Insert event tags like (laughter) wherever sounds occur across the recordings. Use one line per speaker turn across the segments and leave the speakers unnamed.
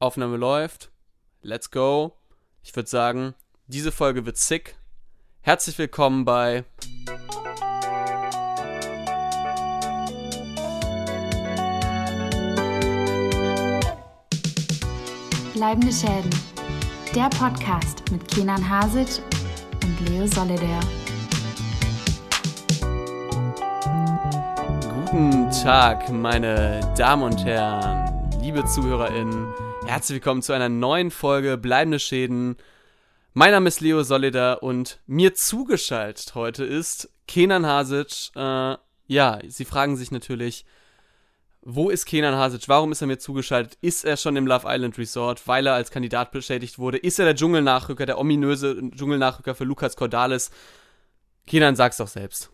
Aufnahme läuft. Let's go. Ich würde sagen, diese Folge wird sick. Herzlich willkommen bei
Bleibende Schäden. Der Podcast mit Kenan Hasic und Leo Solidaire.
Guten Tag, meine Damen und Herren, liebe ZuhörerInnen. Herzlich willkommen zu einer neuen Folge Bleibende Schäden. Mein Name ist Leo Solidar und mir zugeschaltet heute ist Kenan Hasic. Äh, ja, Sie fragen sich natürlich, wo ist Kenan Hasic? Warum ist er mir zugeschaltet? Ist er schon im Love Island Resort, weil er als Kandidat beschädigt wurde? Ist er der Dschungelnachrücker, der ominöse Dschungelnachrücker für Lukas Cordalis? Kenan, sag's doch selbst.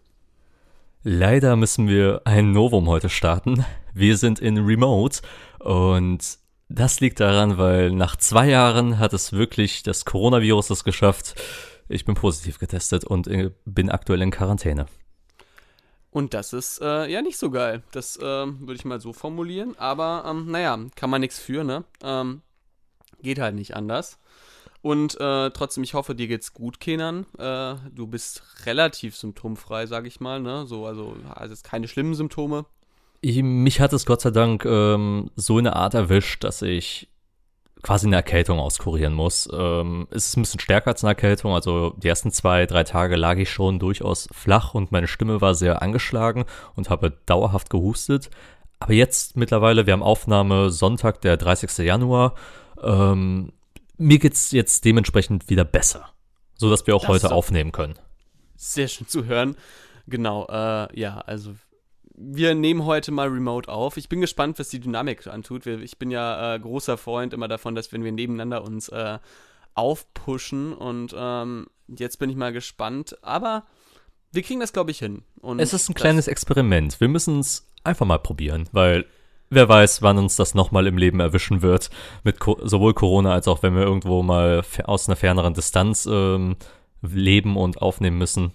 Leider müssen wir ein Novum heute starten. Wir sind in Remote und das liegt daran, weil nach zwei Jahren hat es wirklich das Coronavirus es geschafft. Ich bin positiv getestet und äh, bin aktuell in Quarantäne.
Und das ist äh, ja nicht so geil. Das äh, würde ich mal so formulieren. Aber ähm, naja, kann man nichts für, ne? Ähm, geht halt nicht anders. Und äh, trotzdem, ich hoffe, dir geht's gut, Kenan. Äh, du bist relativ symptomfrei, sag ich mal, ne? So, also, also keine schlimmen Symptome.
Ich, mich hat es Gott sei Dank ähm, so in eine Art erwischt, dass ich quasi eine Erkältung auskurieren muss. Ähm, es ist ein bisschen stärker als eine Erkältung. Also die ersten zwei, drei Tage lag ich schon durchaus flach und meine Stimme war sehr angeschlagen und habe dauerhaft gehustet. Aber jetzt mittlerweile, wir haben Aufnahme Sonntag, der 30. Januar. Ähm, mir geht's jetzt dementsprechend wieder besser, so dass wir auch
Das
heute aufnehmen können.
Sehr schön zu hören. Genau, äh, ja, also wir nehmen heute mal remote auf. Ich bin gespannt, was die Dynamik antut. Ich bin ja äh, großer Freund immer davon, dass wenn wir nebeneinander uns äh, aufpushen und ähm, jetzt bin ich mal gespannt. Aber wir kriegen das, glaube ich, hin. Und
Es ist ein kleines Experiment. Wir müssen es einfach mal probieren, weil wer weiß, wann uns das nochmal im Leben erwischen wird. Mit Co sowohl Corona als auch wenn wir irgendwo mal aus einer ferneren Distanz ähm, leben und aufnehmen müssen.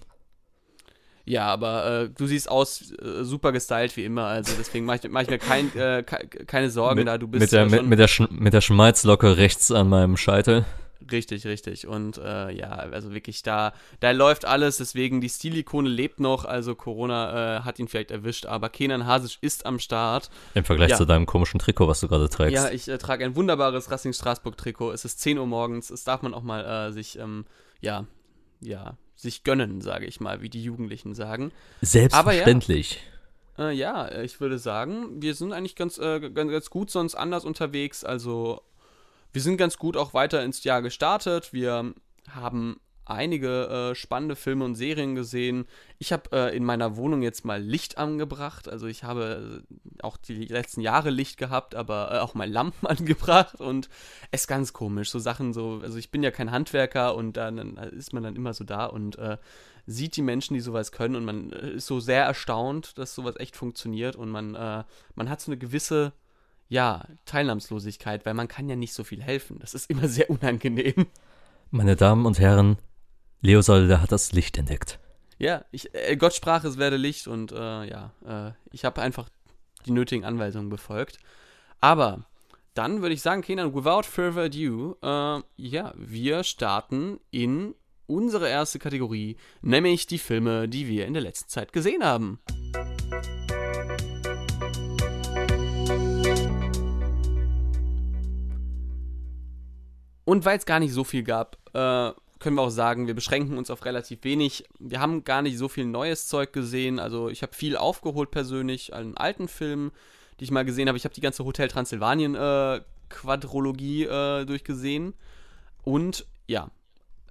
Ja, aber äh, du siehst aus äh, super gestylt wie immer, also deswegen mache ich, mach ich mir kein, äh, ke- keine Sorgen
mit,
da. Du bist
mit, der,
äh,
mit, mit, der Sch mit der Schmalzlocke rechts an meinem Scheitel.
richtig, richtig. Und äh, ja, also wirklich da, da läuft alles, deswegen die Stilikone lebt noch, also Corona äh, hat ihn vielleicht erwischt, aber Kenan Hasic ist am Start.
Im Vergleich
Ja.
zu deinem komischen Trikot, was du gerade trägst.
Ja, ich äh, trage ein wunderbares Racing Straßburg Trikot. Es ist 10 Uhr morgens, es darf man auch mal äh, sich, ähm, ja, ja, sich gönnen, sage ich mal, wie die Jugendlichen sagen.
Selbstverständlich.
Äh, ja, äh, ich würde sagen, wir sind eigentlich ganz, äh, ganz, ganz gut sonst anders unterwegs. Also, wir sind ganz gut auch weiter ins Jahr gestartet. Wir haben einige äh, spannende Filme und Serien gesehen. Ich habe äh, in meiner Wohnung jetzt mal Licht angebracht. Also, ich habe äh, auch die letzten Jahre Licht gehabt, aber äh, auch mal Lampen (laughs) angebracht und es ist ganz komisch. So Sachen so, also ich bin ja kein Handwerker und dann, ist man dann immer so da und äh, sieht die Menschen, die sowas können und man ist so sehr erstaunt, dass sowas echt funktioniert und man, man hat so eine gewisse, ja, Teilnahmslosigkeit, weil man kann ja nicht so viel helfen. Das ist immer sehr unangenehm.
Meine Damen und Herren, Leo Solde hat das Licht entdeckt.
Ja, ich, äh, Gott sprach, es werde Licht und äh, ja, äh, ich habe einfach die nötigen Anweisungen befolgt. Aber dann würde ich sagen, Kenan, without further ado, äh, ja, wir starten in unsere erste Kategorie, nämlich die Filme, die wir in der letzten Zeit gesehen haben. Und weil es gar nicht so viel gab, äh, können wir auch sagen, wir beschränken uns auf relativ wenig. Wir haben gar nicht so viel neues Zeug gesehen. Also ich habe viel aufgeholt persönlich an alten Filmen, die ich mal gesehen habe. Ich habe die ganze Hotel Transsilvanien äh, Quadrologie äh, durchgesehen. Und ja,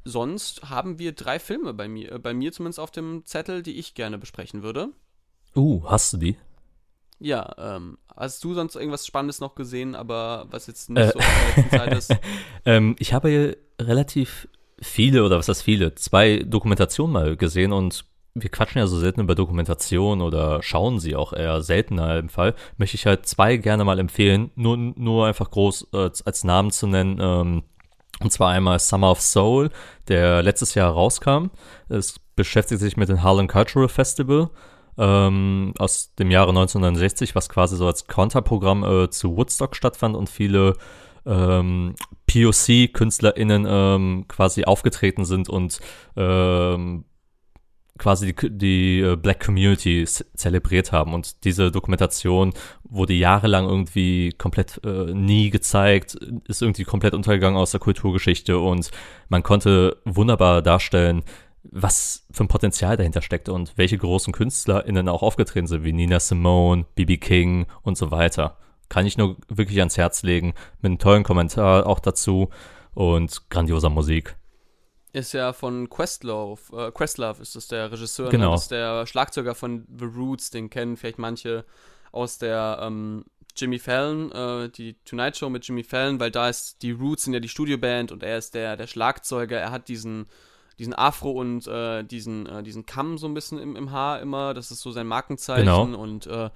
sonst haben wir drei Filme bei mir, äh, bei mir zumindest auf dem Zettel, die ich gerne besprechen würde.
Uh, hast du die?
Ja, ähm, hast du sonst irgendwas Spannendes noch gesehen, aber was jetzt (laughs) nicht
Äh.
so aus der letzten Zeit ist?
Ähm, ich habe hier relativ viele, oder was heißt viele, zwei Dokumentationen mal gesehen und wir quatschen ja so selten über Dokumentation oder schauen sie auch eher seltener im Fall, möchte ich halt zwei gerne mal empfehlen, nur, nur einfach groß äh, als Namen zu nennen. Ähm, und zwar einmal Summer of Soul, der letztes Jahr rauskam. Es beschäftigt sich mit dem Harlem Cultural Festival ähm, aus dem Jahre 1969, was quasi so als Konterprogramm äh, zu Woodstock stattfand und viele ähm, POC-KünstlerInnen ähm, quasi aufgetreten sind und ähm, quasi die, die äh, Black Community zelebriert haben. Und diese Dokumentation wurde jahrelang irgendwie komplett äh, nie gezeigt, ist irgendwie komplett untergegangen aus der Kulturgeschichte und man konnte wunderbar darstellen, was für ein Potenzial dahinter steckt und welche großen KünstlerInnen auch aufgetreten sind, wie Nina Simone, B.B. King und so weiter. Kann ich nur wirklich ans Herz legen, mit einem tollen Kommentar auch dazu und grandioser Musik
ist ja von Questlove, äh, Questlove ist das der Regisseur, ne?
genau.
das ist der Schlagzeuger von The Roots, den kennen vielleicht manche aus der ähm, Jimmy Fallon, äh, die Tonight Show mit Jimmy Fallon, weil da ist die Roots sind ja die Studioband und er ist der, der Schlagzeuger, er hat diesen, diesen Afro und äh, diesen, äh, diesen Kamm so ein bisschen im, im Haar immer, das ist so sein Markenzeichen
genau.
und äh,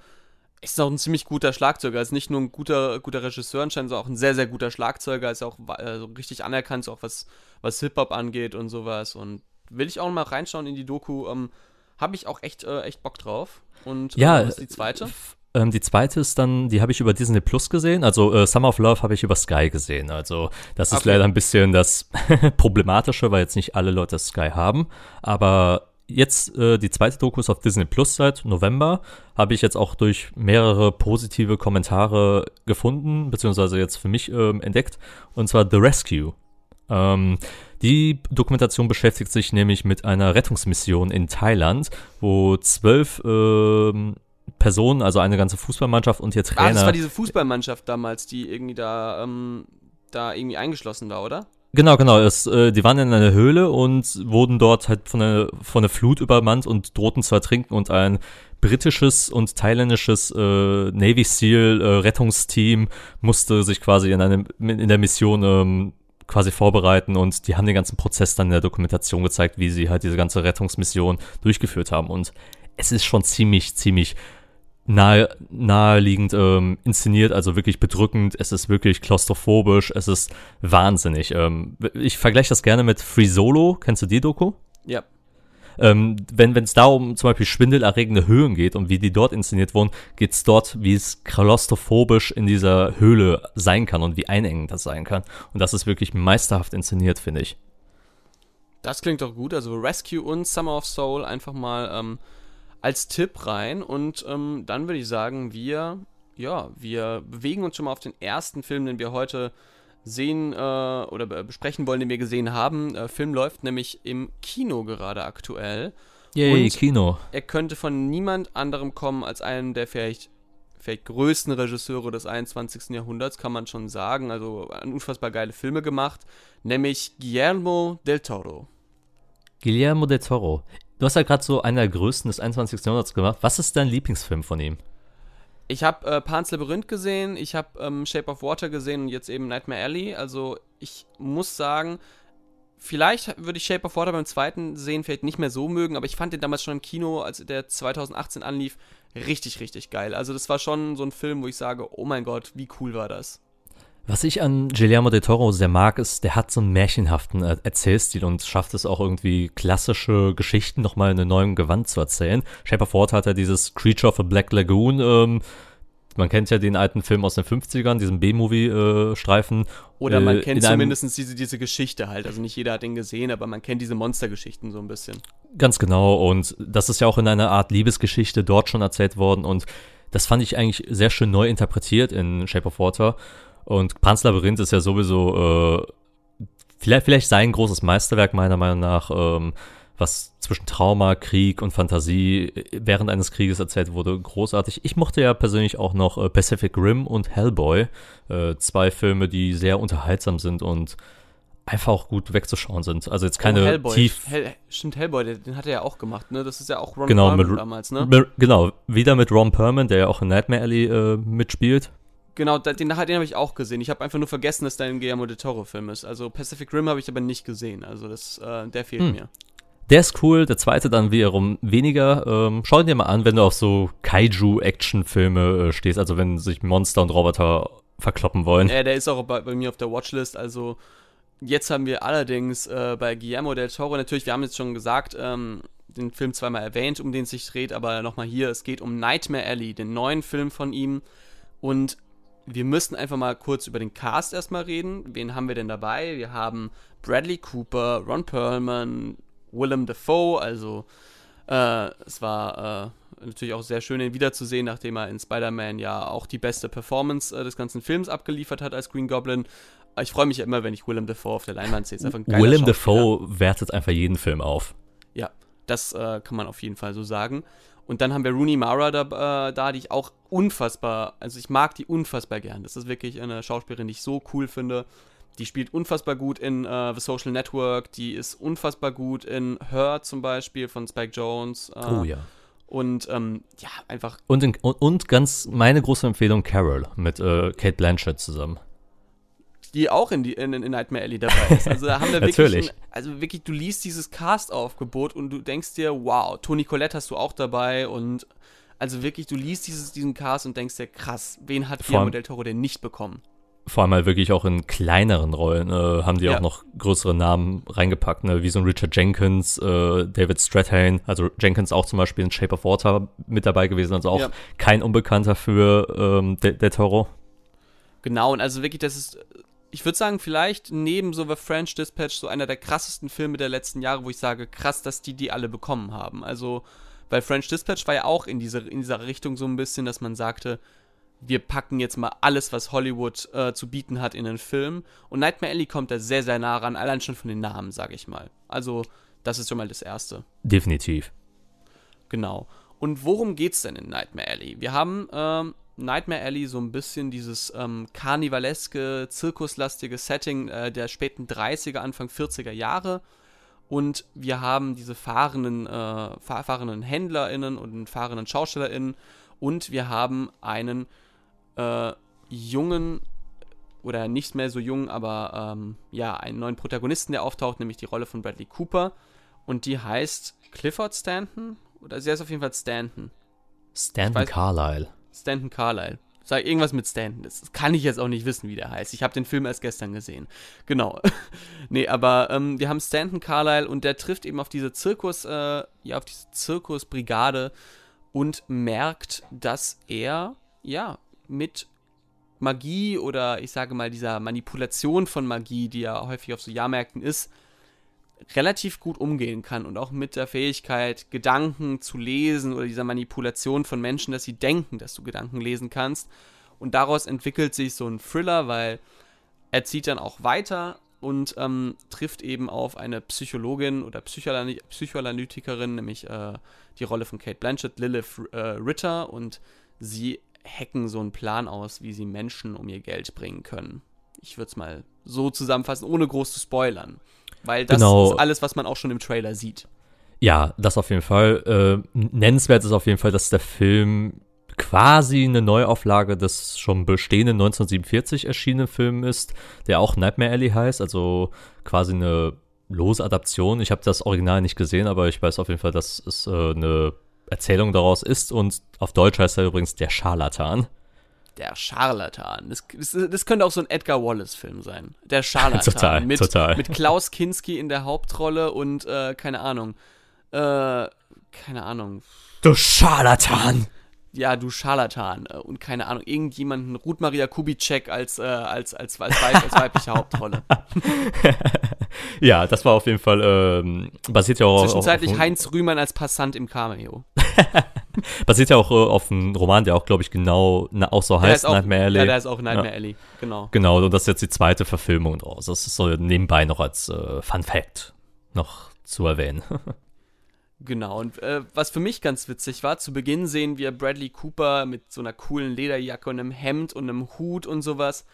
ist auch ein ziemlich guter Schlagzeuger. Ist nicht nur ein guter, guter Regisseur anscheinend, sondern auch ein sehr, sehr guter Schlagzeuger. Ist auch äh, so richtig anerkannt, so auch was, was Hip-Hop angeht und sowas. Und will ich auch mal reinschauen in die Doku. Ähm, Habe ich auch echt, äh, echt Bock drauf. Und
ja,
äh, die zweite?
Ähm, die zweite ist dann, die habe ich über Disney Plus gesehen. Also äh, Summer of Love habe ich über Sky gesehen. Also das ist okay. leider ein bisschen das (laughs) Problematische, weil jetzt nicht alle Leute Sky haben. Aber jetzt äh, die zweite Doku ist auf Disney Plus seit November. Habe ich jetzt auch durch mehrere positive Kommentare gefunden, beziehungsweise jetzt für mich ähm, entdeckt. Und zwar The Rescue. Ähm, die Dokumentation beschäftigt sich nämlich mit einer Rettungsmission in Thailand, wo zwölf ähm, Personen, also eine ganze Fußballmannschaft und ihr Trainer. Ah, das
war diese Fußballmannschaft damals, die irgendwie da, ähm, da irgendwie eingeschlossen war, oder?
Genau, genau. Es, äh, die waren in einer Höhle und wurden dort halt von der, von der Flut übermannt und drohten zu ertrinken und ein britisches und thailändisches äh, Navy SEAL äh, Rettungsteam musste sich quasi in, einem, in der Mission ähm, quasi vorbereiten und die haben den ganzen Prozess dann in der Dokumentation gezeigt, wie sie halt diese ganze Rettungsmission durchgeführt haben und es ist schon ziemlich, ziemlich nahe, naheliegend ähm, inszeniert, also wirklich bedrückend. Es ist wirklich klaustrophobisch. Es ist wahnsinnig. Ähm, ich vergleiche das gerne mit Free Solo. Kennst du die Doku?
Ja.
Ähm, wenn es da um zum Beispiel schwindelerregende Höhen geht und wie die dort inszeniert wurden, geht es dort, wie es klaustrophobisch in dieser Höhle sein kann und wie einengend das sein kann. Und das ist wirklich meisterhaft inszeniert, finde ich.
Das klingt doch gut. Also Rescue und Summer of Soul einfach mal ähm, als Tipp rein. Und ähm, dann würde ich sagen, wir, ja, wir bewegen uns schon mal auf den ersten Film, den wir heute sehen äh, oder besprechen wollen, den wir gesehen haben. Der Film läuft nämlich im Kino gerade aktuell.
Yay, und Kino.
Er könnte von niemand anderem kommen als einem der vielleicht, vielleicht größten Regisseure des 21. Jahrhunderts, kann man schon sagen. Also unfassbar geile Filme gemacht, nämlich Guillermo del Toro.
Guillermo del Toro. Du hast ja gerade so einer der größten des 21. Jahrhunderts gemacht. Was ist dein Lieblingsfilm von ihm?
Ich habe äh, Pan's Labyrinth gesehen, ich habe ähm, Shape of Water gesehen und jetzt eben Nightmare Alley. Also ich muss sagen, vielleicht würde ich Shape of Water beim zweiten sehen vielleicht nicht mehr so mögen, aber ich fand den damals schon im Kino, als der 2018 anlief, richtig, richtig geil. Also das war schon so ein Film, wo ich sage, oh mein Gott, wie cool war das.
Was ich an Guillermo del Toro sehr mag, ist, der hat so einen märchenhaften Erzählstil und schafft es auch irgendwie klassische Geschichten nochmal in einem neuen Gewand zu erzählen. Shape of Water hat ja dieses Creature of a Black Lagoon, ähm, man kennt ja den alten Film aus den 50ern, diesen B-Movie-Streifen. Äh,
Oder man äh, kennt zumindest diese, diese Geschichte halt. Also nicht jeder hat den gesehen, aber man kennt diese Monstergeschichten so ein bisschen.
Ganz genau. Und das ist ja auch in einer Art Liebesgeschichte dort schon erzählt worden. Und das fand ich eigentlich sehr schön neu interpretiert in Shape of Water. Und Pans Labyrinth ist ja sowieso äh, vielleicht, vielleicht sein großes Meisterwerk meiner Meinung nach, ähm, was zwischen Trauma, Krieg und Fantasie während eines Krieges erzählt wurde, großartig. Ich mochte ja persönlich auch noch äh, Pacific Rim und Hellboy, äh, zwei Filme, die sehr unterhaltsam sind und einfach auch gut wegzuschauen sind. Also jetzt keine oh,
Hellboy.
tief...
Hell, stimmt, Hellboy, den, hat er ja auch gemacht, ne? Das ist ja auch
Ron genau, Perlman mit, damals, ne? Genau, wieder mit Ron Perlman, der ja auch in Nightmare Alley äh, mitspielt.
Genau, den, den habe ich auch gesehen. Ich habe einfach nur vergessen, dass da ein Guillermo del Toro-Film ist. Also Pacific Rim habe ich aber nicht gesehen. Also das, äh, der fehlt hm. mir.
Der ist cool, der zweite dann wiederum weniger. Ähm, schau dir mal an, wenn du auf so Kaiju-Action-Filme äh, stehst, also wenn sich Monster und Roboter verkloppen wollen.
Ja, der ist auch bei, bei mir auf der Watchlist. Also jetzt haben wir allerdings äh, bei Guillermo del Toro natürlich, wir haben jetzt schon gesagt, ähm, den Film zweimal erwähnt, um den es sich dreht, aber nochmal hier, es geht um Nightmare Alley, den neuen Film von ihm. Und wir müssten einfach mal kurz über den Cast erstmal reden. Wen haben wir denn dabei? Wir haben Bradley Cooper, Ron Perlman, Willem Dafoe, also äh, es war äh, natürlich auch sehr schön, ihn wiederzusehen, nachdem er in Spider-Man ja auch die beste Performance äh, des ganzen Films abgeliefert hat als Green Goblin. Ich freue mich ja immer, wenn ich Willem Dafoe auf der Leinwand sehe.
Willem Dafoe wertet einfach jeden Film auf.
Ja, das äh, kann man auf jeden Fall so sagen. Und dann haben wir Rooney Mara da, äh, da, die ich auch unfassbar, also ich mag die unfassbar gern. Das ist wirklich eine Schauspielerin, die ich so cool finde. Die spielt unfassbar gut in äh, The Social Network, die ist unfassbar gut in Her zum Beispiel von Spike Jones.
Äh, oh ja.
Und ähm, ja, einfach.
Und, in, und, und, ganz meine große Empfehlung Carol mit äh, Kate Blanchett zusammen
die auch in, die, in, in Nightmare Alley dabei ist. Also da haben wir (laughs) wirklich, ein, also wirklich, du liest dieses Cast-Aufgebot und du denkst dir, wow, Toni Collette hast du auch dabei und also wirklich, du liest dieses, diesen Cast und denkst dir, krass, wen hat Guillermo del Toro denn nicht bekommen?
Vor allem halt wirklich auch in kleineren Rollen äh, haben die ja. auch noch größere Namen reingepackt, ne? wie so ein Richard Jenkins, äh, David Strathairn, also Jenkins auch zum Beispiel in Shape of Water mit dabei gewesen, also auch ja. kein Unbekannter für ähm, Del, Del Toro.
Genau, und also wirklich, das ist ich würde sagen, vielleicht neben so The French Dispatch so einer der krassesten Filme der letzten Jahre, wo ich sage, krass, dass die die alle bekommen haben. Also, weil French Dispatch war ja auch in, diese, in dieser Richtung so ein bisschen, dass man sagte, wir packen jetzt mal alles, was Hollywood äh, zu bieten hat, in den Film. Und Nightmare Alley kommt da sehr, sehr nah ran, allein schon von den Namen, sage ich mal. Also, das ist schon mal das Erste.
Definitiv.
Genau. Und worum geht's denn in Nightmare Alley? Wir haben ähm, Nightmare Alley so ein bisschen dieses ähm, karnivaleske, zirkuslastige Setting äh, der späten 30er, Anfang 40er Jahre. Und wir haben diese fahrenden, äh, fahrenden HändlerInnen und fahrenden SchaustellerInnen. Und wir haben einen äh, jungen, oder nicht mehr so jung, aber ähm, ja, einen neuen Protagonisten, der auftaucht, nämlich die Rolle von Bradley Cooper. Und die heißt Clifford Stanton. Oder sie heißt auf jeden Fall Stanton.
Stanton Carlyle.
Stanton Carlyle. Sag irgendwas mit Stanton. Das kann ich jetzt auch nicht wissen, wie der heißt. Ich habe den Film erst gestern gesehen. Genau. (laughs) nee, aber ähm, wir haben Stanton Carlyle und der trifft eben auf diese Zirkus, äh, ja, auf diese Zirkusbrigade und merkt, dass er, ja, mit Magie oder ich sage mal dieser Manipulation von Magie, die ja häufig auf so Jahrmärkten ist, relativ gut umgehen kann und auch mit der Fähigkeit, Gedanken zu lesen oder dieser Manipulation von Menschen, dass sie denken, dass du Gedanken lesen kannst. Und daraus entwickelt sich so ein Thriller, weil er zieht dann auch weiter und ähm, trifft eben auf eine Psychologin oder Psychoanal Psychoanalytikerin, nämlich äh, die Rolle von Kate Blanchett, Lilith äh, Ritter, und sie hacken so einen Plan aus, wie sie Menschen um ihr Geld bringen können. Ich würde es mal so zusammenfassen, ohne groß zu spoilern. Weil das genau. ist alles, was man auch schon im Trailer sieht.
Ja, das auf jeden Fall. Äh, nennenswert ist auf jeden Fall, dass der Film quasi eine Neuauflage des schon bestehenden 1947 erschienenen Films ist, der auch Nightmare Alley heißt, also quasi eine lose Adaption. Ich habe das Original nicht gesehen, aber ich weiß auf jeden Fall, dass es äh, eine Erzählung daraus ist und auf Deutsch heißt er übrigens Der Scharlatan
der Scharlatan. Das, das, das, könnte auch so ein Edgar Wallace-Film sein. Der Scharlatan. (laughs)
total,
mit,
total.
Mit Klaus Kinski in der Hauptrolle und, äh, keine Ahnung. Äh, keine Ahnung.
Du Scharlatan!
Ja, du Scharlatan. Äh, und keine Ahnung, irgendjemanden, Ruth Maria Kubitschek als, äh, als, als, als, Weib, als weibliche Hauptrolle. (laughs)
ja, das war auf jeden Fall, ähm, basiert ja auch
Zwischenzeitlich auf, auf, Heinz Rühmann als Passant im Cameo. (laughs)
Basiert ja auch äh, auf einem Roman, der auch, glaube ich, genau na, auch so der heißt,
auch,
Nightmare Alley.
Ja, der ist auch Nightmare ja. Alley, genau.
Genau, und das ist jetzt die zweite Verfilmung draus. Das ist so nebenbei noch als äh, Fun Fact noch zu erwähnen. (laughs)
Genau, und äh, was für mich ganz witzig war, zu Beginn sehen wir Bradley Cooper mit so einer coolen Lederjacke und einem Hemd und einem Hut und sowas.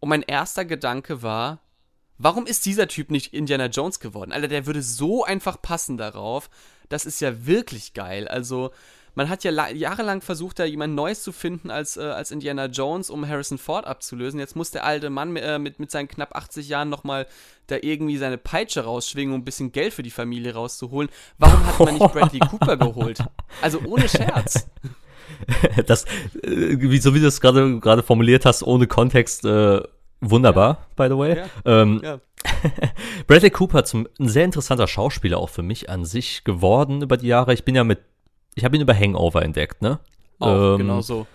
Und mein erster Gedanke war, warum ist dieser Typ nicht Indiana Jones geworden? Alter, der würde so einfach passen darauf. Das ist ja wirklich geil. Also, man hat ja jahrelang versucht, da jemand Neues zu finden als, äh, als Indiana Jones, um Harrison Ford abzulösen. Jetzt muss der alte Mann äh, mit, mit seinen knapp 80 Jahren nochmal da irgendwie seine Peitsche rausschwingen, um ein bisschen Geld für die Familie rauszuholen. Warum hat man nicht Bradley (laughs) Cooper geholt? Also ohne Scherz. (laughs)
Das, äh, wie, so wie du es gerade gerade formuliert hast, ohne Kontext, äh, wunderbar, ja. by the way. Ja. Ähm, ja. (laughs) Bradley Cooper, zum, ein sehr interessanter Schauspieler auch für mich an sich geworden über die Jahre. Ich bin ja mit ich habe ihn über Hangover entdeckt, ne?
Auch, ähm, genau so.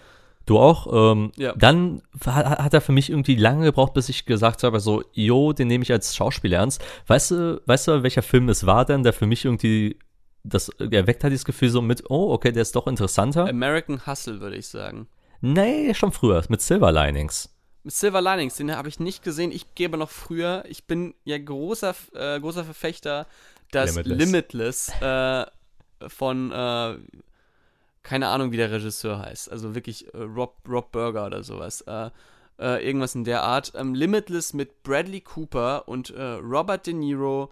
Du auch? Ähm,
Ja.
Dann hat, hat er für mich irgendwie lange gebraucht, bis ich gesagt habe, so, jo, den nehme ich als Schauspieler ernst. Weißt du, weißt du, welcher Film es war denn, der für mich irgendwie, das erweckt hat dieses Gefühl so mit, oh, okay, der ist doch interessanter?
American Hustle, würde ich sagen.
nee, schon früher, mit Silver Linings.
Silver Linings, den habe ich nicht gesehen. Ich gebe noch früher. Ich bin ja großer, äh, großer Verfechter, dass
Limitless.
Limitless, äh, von, äh, keine Ahnung, wie der Regisseur heißt. Also wirklich äh, Rob, Rob Burger oder sowas. Äh, äh, irgendwas in der Art. Ähm, Limitless mit Bradley Cooper und Robert De Niro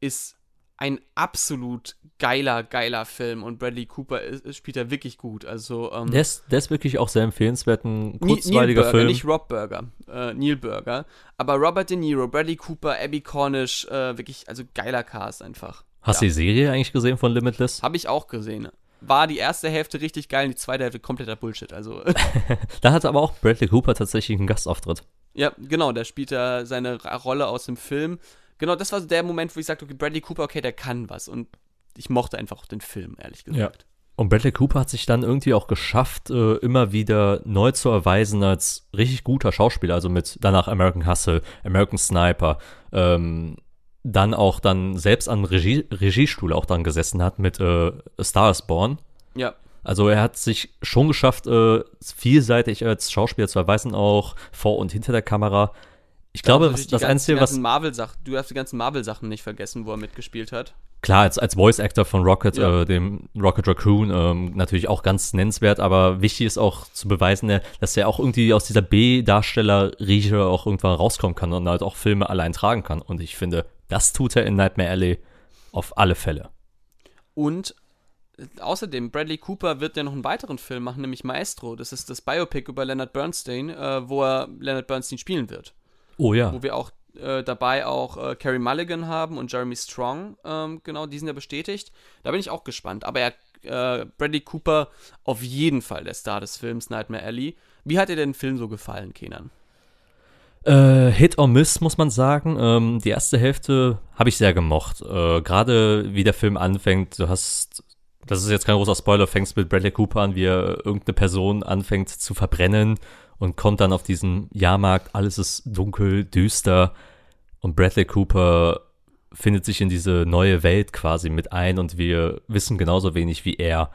ist ein absolut geiler, geiler Film und Bradley Cooper ist, spielt da wirklich gut. Also, ähm,
Der ist, der ist wirklich auch sehr empfehlenswert, ein kurzweiliger
Neil Burger,
Film.
nicht Rob Burger, äh, Neil Burger. Aber Robert De Niro, Bradley Cooper, Abby Cornish, äh, wirklich, also geiler Cast einfach.
Hast du die Serie eigentlich gesehen von Limitless?
Habe ich auch gesehen. War die erste Hälfte richtig geil und die zweite Hälfte kompletter Bullshit. Also, (laughs) (laughs)
Da hat aber auch Bradley Cooper tatsächlich einen Gastauftritt.
ja, genau, der spielt da seine Rolle aus dem Film. Genau, das war so der Moment, wo ich sagte, okay, Bradley Cooper, okay, der kann was. Und ich mochte einfach auch den Film, ehrlich gesagt.
Und Bradley Cooper hat sich dann irgendwie auch geschafft, äh, immer wieder neu zu erweisen als richtig guter Schauspieler. Also mit danach American Hustle, American Sniper, ähm, dann auch dann selbst am Regie, Regiestuhl auch dann gesessen hat mit äh, Star is Born.
Ja,
Also er hat sich schon geschafft, äh, vielseitig als Schauspieler zu erweisen, auch vor und hinter der Kamera. Ich glaube, das
ganzen-
Einzige, was
Marvel-Sachen, du darfst die ganzen Marvel-Sachen nicht vergessen, wo er mitgespielt hat.
klar, als, als Voice Actor von Rocket,
Ja.
äh, dem Rocket Raccoon, ähm, natürlich auch ganz nennenswert, aber wichtig ist auch zu beweisen, äh, dass er auch irgendwie aus dieser B-Darsteller-Rieche auch irgendwann rauskommen kann und halt auch Filme allein tragen kann. Und ich finde, das tut er in Nightmare Alley auf alle Fälle.
Und äh, außerdem, Bradley Cooper wird ja noch einen weiteren Film machen, nämlich Maestro. Das ist das Biopic über Leonard Bernstein, äh, wo er Leonard Bernstein spielen wird.
Oh ja.
Wo wir auch äh, dabei auch äh, Carrie Mulligan haben und Jeremy Strong. Ähm, genau, die sind ja bestätigt. Da bin ich auch gespannt. Aber er, äh, Bradley Cooper auf jeden Fall der Star des Films Nightmare Alley. Wie hat dir denn den Film so gefallen, Kenan?
Äh, Hit or Miss, muss man sagen. Ähm, die erste Hälfte habe ich sehr gemocht. Äh, Gerade wie der Film anfängt, du hast, das ist jetzt kein großer Spoiler, fängst mit Bradley Cooper an, wie er irgendeine Person anfängt zu verbrennen und kommt dann auf diesen Jahrmarkt, alles ist dunkel, düster und Bradley Cooper findet sich in diese neue Welt quasi mit ein und wir wissen genauso wenig wie er.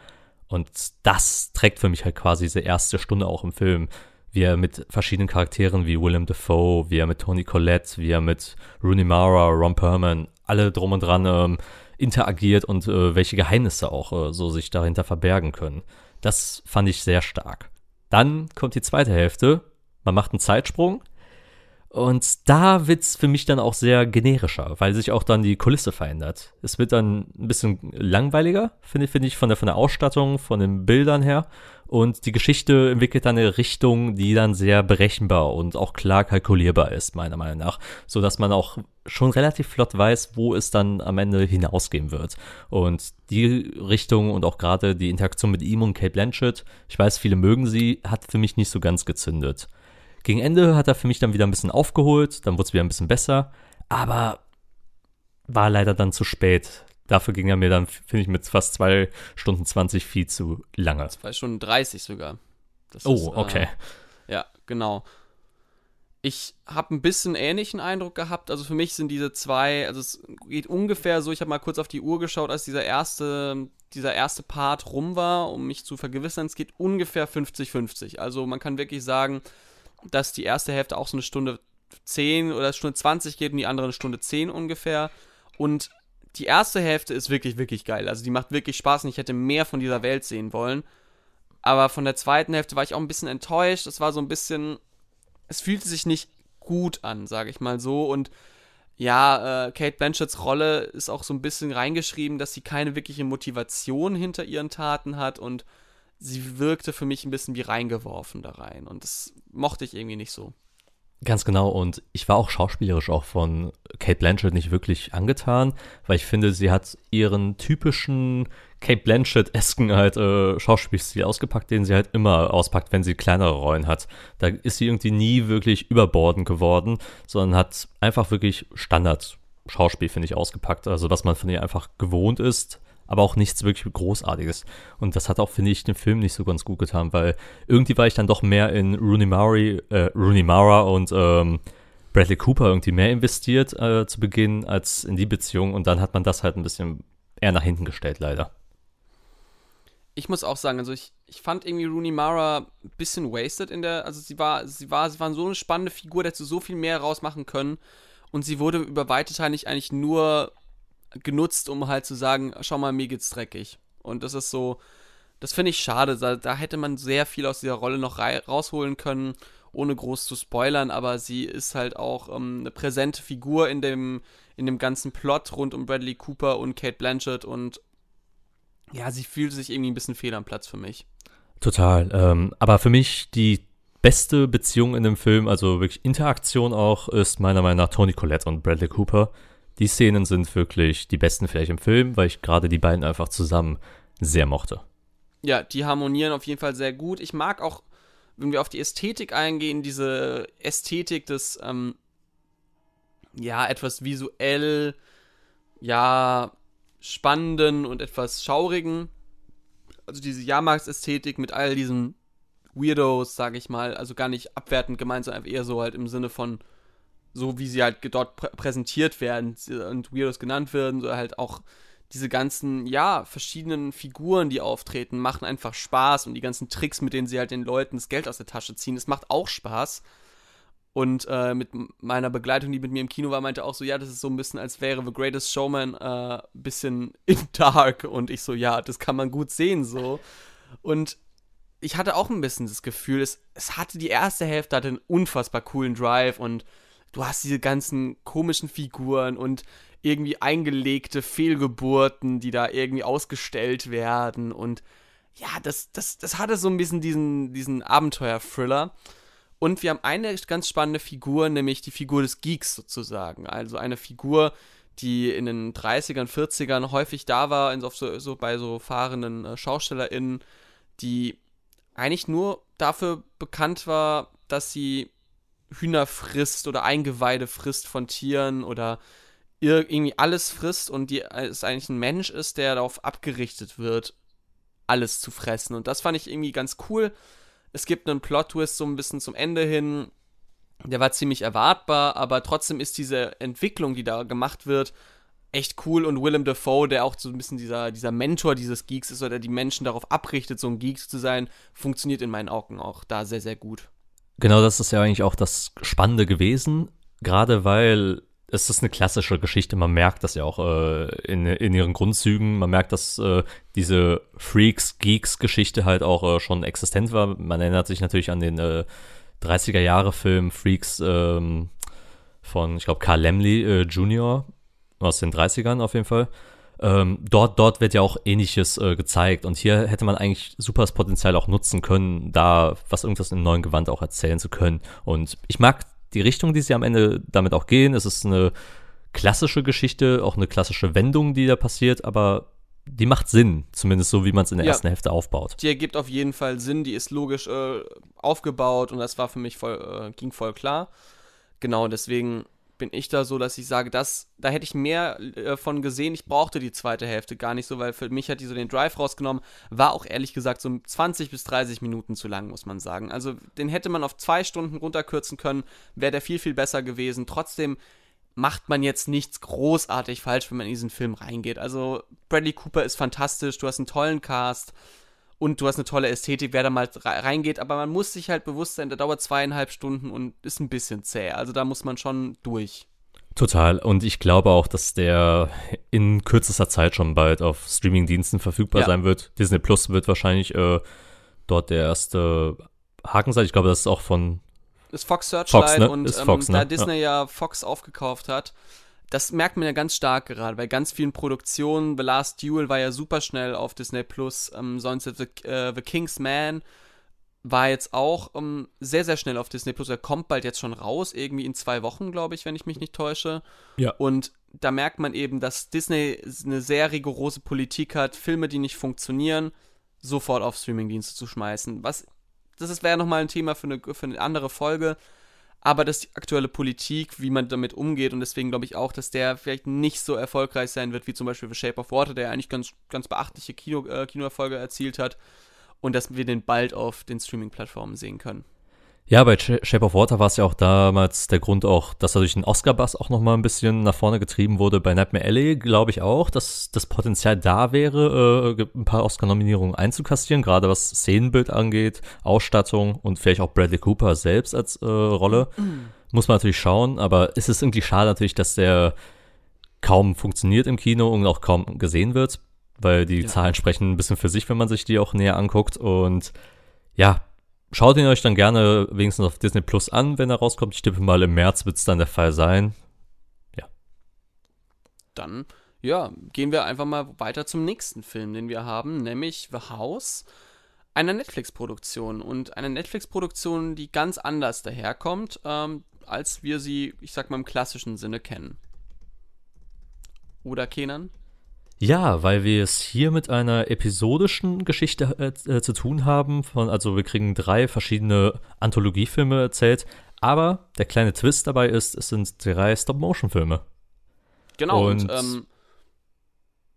Und das trägt für mich halt quasi diese erste Stunde auch im Film wie er mit verschiedenen Charakteren wie Willem Dafoe, wie er mit Tony Collette, wie er mit Rooney Mara, Ron Perlman, alle drum und dran ähm, interagiert und äh, welche Geheimnisse auch äh, so sich dahinter verbergen können. Das fand ich sehr stark. Dann kommt die zweite Hälfte, man macht einen Zeitsprung und da wird's für mich dann auch sehr generischer, weil sich auch dann die Kulisse verändert. Es wird dann ein bisschen langweiliger, finde finde ich, von der, von der Ausstattung, von den Bildern her. Und die Geschichte entwickelt dann eine Richtung, die dann sehr berechenbar und auch klar kalkulierbar ist, meiner Meinung nach. So dass man auch schon relativ flott weiß, wo es dann am Ende hinausgehen wird. Und die Richtung und auch gerade die Interaktion mit ihm und Kate Blanchett, ich weiß, viele mögen sie, hat für mich nicht so ganz gezündet. Gegen Ende hat er für mich dann wieder ein bisschen aufgeholt, dann wurde es wieder ein bisschen besser, aber war leider dann zu spät. Dafür ging er mir dann, finde ich, mit fast zwei Stunden 20 viel zu lange.
Zwei Stunden 30 sogar. Das
Oh,
ist, äh,
okay.
Ja, genau. Ich habe ein bisschen ähnlichen Eindruck gehabt. Also für mich sind diese zwei, also es geht ungefähr so, ich habe mal kurz auf die Uhr geschaut, als dieser erste, dieser erste Part rum war, um mich zu vergewissern, es geht ungefähr 50-50. Also man kann wirklich sagen, dass die erste Hälfte auch so eine Stunde 10 oder Stunde 20 geht und die andere eine Stunde 10 ungefähr. Und die erste Hälfte ist wirklich, wirklich geil. Also die macht wirklich Spaß und ich hätte mehr von dieser Welt sehen wollen. Aber von der zweiten Hälfte war ich auch ein bisschen enttäuscht. Es war so ein bisschen, es fühlte sich nicht gut an, sage ich mal so. Und ja, äh, Kate Blanchetts Rolle ist auch so ein bisschen reingeschrieben, dass sie keine wirkliche Motivation hinter ihren Taten hat und sie wirkte für mich ein bisschen wie reingeworfen da rein. Und das mochte ich irgendwie nicht so.
Ganz genau, und ich war auch schauspielerisch auch von Kate Blanchett nicht wirklich angetan, weil ich finde, sie hat ihren typischen Kate Blanchett-esken halt äh, Schauspielstil ausgepackt, den sie halt immer auspackt, wenn sie kleinere Rollen hat. Da ist sie irgendwie nie wirklich überbordend geworden, sondern hat einfach wirklich Standard-Schauspiel, finde ich, ausgepackt. Also was man von ihr einfach gewohnt ist, aber auch nichts wirklich Großartiges. Und das hat auch, finde ich, dem Film nicht so ganz gut getan, weil irgendwie war ich dann doch mehr in Rooney Mara, äh, Rooney Mara und ähm, Bradley Cooper irgendwie mehr investiert äh, zu Beginn als in die Beziehung und dann hat man das halt ein bisschen eher nach hinten gestellt, leider.
Ich muss auch sagen, also ich, ich fand irgendwie Rooney Mara ein bisschen wasted in der, also sie war, sie war, sie war so eine spannende Figur, der hätte so viel mehr rausmachen können und sie wurde über weite Teile nicht eigentlich nur genutzt, um halt zu sagen, schau mal, mir geht's dreckig. Und das ist so, das finde ich schade, da, da, hätte man sehr viel aus dieser Rolle noch rausholen können ohne groß zu spoilern, aber sie ist halt auch ähm, eine präsente Figur in dem, in dem ganzen Plot rund um Bradley Cooper und Kate Blanchett und ja, sie fühlt sich irgendwie ein bisschen fehl am Platz für mich.
Total. Ähm, aber für mich die beste Beziehung in dem Film, also wirklich Interaktion auch, ist meiner Meinung nach Tony Collette und Bradley Cooper. Die Szenen sind wirklich die besten vielleicht im Film, weil ich gerade die beiden einfach zusammen sehr mochte.
Ja, die harmonieren auf jeden Fall sehr gut. Ich mag auch wenn wir auf die Ästhetik eingehen, diese Ästhetik des, ähm, ja, etwas visuell, ja, spannenden und etwas schaurigen. Also diese Jahrmarktsästhetik mit all diesen Weirdos, sage ich mal, also gar nicht abwertend gemeint, sondern eher so halt im Sinne von, so wie sie halt dort prä präsentiert werden und Weirdos genannt werden, so halt auch diese ganzen, ja, verschiedenen Figuren, die auftreten, machen einfach Spaß und die ganzen Tricks, mit denen sie halt den Leuten das Geld aus der Tasche ziehen, das macht auch Spaß. Und äh, mit meiner Begleitung, die mit mir im Kino war, meinte auch so, ja, das ist so ein bisschen, als wäre The Greatest Showman äh, bisschen (laughs) in dark. Und ich so, ja, das kann man gut sehen so. Und ich hatte auch ein bisschen das Gefühl, es, es hatte die erste Hälfte hatte einen unfassbar coolen Drive und du hast diese ganzen komischen Figuren und irgendwie eingelegte Fehlgeburten, die da irgendwie ausgestellt werden und ja, das, das, das hatte so ein bisschen diesen, diesen Abenteuer-Thriller. Und wir haben eine ganz spannende Figur, nämlich die Figur des Geeks sozusagen. Also eine Figur, die in den 30ern, 40ern häufig da war, in so, so bei so fahrenden äh, SchaustellerInnen, die eigentlich nur dafür bekannt war, dass sie Hühner frisst oder Eingeweide frisst von Tieren oder irgendwie alles frisst und die, es eigentlich ein Mensch ist, der darauf abgerichtet wird, alles zu fressen. Und das fand ich irgendwie ganz cool. Es gibt einen Plot-Twist so ein bisschen zum Ende hin. Der war ziemlich erwartbar, aber trotzdem ist diese Entwicklung, die da gemacht wird, echt cool. Und Willem Dafoe, der auch so ein bisschen dieser, dieser Mentor dieses Geeks ist oder die Menschen darauf abrichtet, so ein Geek zu sein, funktioniert in meinen Augen auch da sehr, sehr gut.
Genau, das ist ja eigentlich auch das Spannende gewesen. Gerade weil es ist eine klassische Geschichte. Man merkt das ja auch äh, in, in ihren Grundzügen. Man merkt, dass äh, diese Freaks, Geeks-Geschichte halt auch äh, schon existent war. Man erinnert sich natürlich an den äh, 30er-Jahre-Film Freaks ähm, von, ich glaube, Carl Lemley äh, Jr. aus den 30ern auf jeden Fall. Ähm, dort, dort wird ja auch ähnliches äh, gezeigt und hier hätte man eigentlich super das Potenzial auch nutzen können, da was irgendwas im neuen Gewand auch erzählen zu können. Und ich mag die Richtung, die sie am Ende damit auch gehen. Es ist eine klassische Geschichte, auch eine klassische Wendung, die da passiert, aber die macht Sinn, zumindest so, wie man es in der ja, ersten Hälfte aufbaut.
Die ergibt auf jeden Fall Sinn, die ist logisch äh, aufgebaut und das war für mich voll, äh, ging voll klar. Genau, deswegen bin ich da so, dass ich sage, das, da hätte ich mehr äh, von gesehen. Ich brauchte die zweite Hälfte gar nicht so, weil für mich hat die so den Drive rausgenommen. War auch ehrlich gesagt so 20 bis 30 Minuten zu lang, muss man sagen. Also den hätte man auf zwei Stunden runterkürzen können, wäre der viel, viel besser gewesen. Trotzdem macht man jetzt nichts großartig falsch, wenn man in diesen Film reingeht. Also Bradley Cooper ist fantastisch, du hast einen tollen Cast und du hast eine tolle Ästhetik, wer da mal reingeht, aber man muss sich halt bewusst sein, der dauert zweieinhalb Stunden und ist ein bisschen zäh. Also da muss man schon durch.
Total. Und ich glaube auch, dass der in kürzester Zeit schon bald auf Streamingdiensten verfügbar ja. sein wird. Disney Plus wird wahrscheinlich äh, dort der erste Haken sein. Ich glaube, das ist auch von.
Das ist Fox Searchlight
Fox, ne?
und
ist Fox,
ähm,
ne?
da Disney ja. ja Fox aufgekauft hat, das merkt man ja ganz stark gerade, bei ganz vielen Produktionen. The Last Duel war ja super schnell auf Disney Plus. Ähm, sonst The, äh, The King's Man war jetzt auch ähm, sehr, sehr schnell auf Disney Plus. Er kommt bald jetzt schon raus, irgendwie in zwei Wochen, glaube ich, wenn ich mich nicht täusche.
Ja.
Und da merkt man eben, dass Disney eine sehr rigorose Politik hat, Filme, die nicht funktionieren, sofort auf Streamingdienste zu schmeißen. Was, das wäre nochmal ein Thema für eine, für eine andere Folge. Aber dass die aktuelle Politik, wie man damit umgeht und deswegen glaube ich auch, dass der vielleicht nicht so erfolgreich sein wird wie zum Beispiel The Shape of Water, der eigentlich ganz, ganz beachtliche Kino, äh, Kinoerfolge erzielt hat und dass wir den bald auf den Streaming-Plattformen sehen können.
Ja, bei Shape of Water war es ja auch damals der Grund auch, dass er durch den Oscar-Bass auch nochmal ein bisschen nach vorne getrieben wurde. Bei Nightmare Alley glaube ich auch, dass das Potenzial da wäre, äh, ein paar Oscar-Nominierungen einzukassieren, gerade was Szenenbild angeht, Ausstattung und vielleicht auch Bradley Cooper selbst als äh, Rolle. Mhm. Muss man natürlich schauen, aber es ist irgendwie schade natürlich, dass der kaum funktioniert im Kino und auch kaum gesehen wird, weil die ja. Zahlen sprechen ein bisschen für sich, wenn man sich die auch näher anguckt und ja, Schaut ihn euch dann gerne wenigstens auf Disney Plus an, wenn er rauskommt. Ich tippe mal, im März wird es dann der Fall sein. Ja.
Dann, ja, gehen wir einfach mal weiter zum nächsten Film, den wir haben, nämlich The House. Eine Netflix-Produktion und eine Netflix-Produktion, die ganz anders daherkommt, ähm, als wir sie, ich sag mal, im klassischen Sinne kennen. Oder Kenan?
Ja, weil wir es hier mit einer episodischen Geschichte äh, äh, zu tun haben. Von, also wir kriegen drei verschiedene Anthologiefilme erzählt. Aber der kleine Twist dabei ist, es sind drei Stop-Motion-Filme.
Genau, und, und ähm,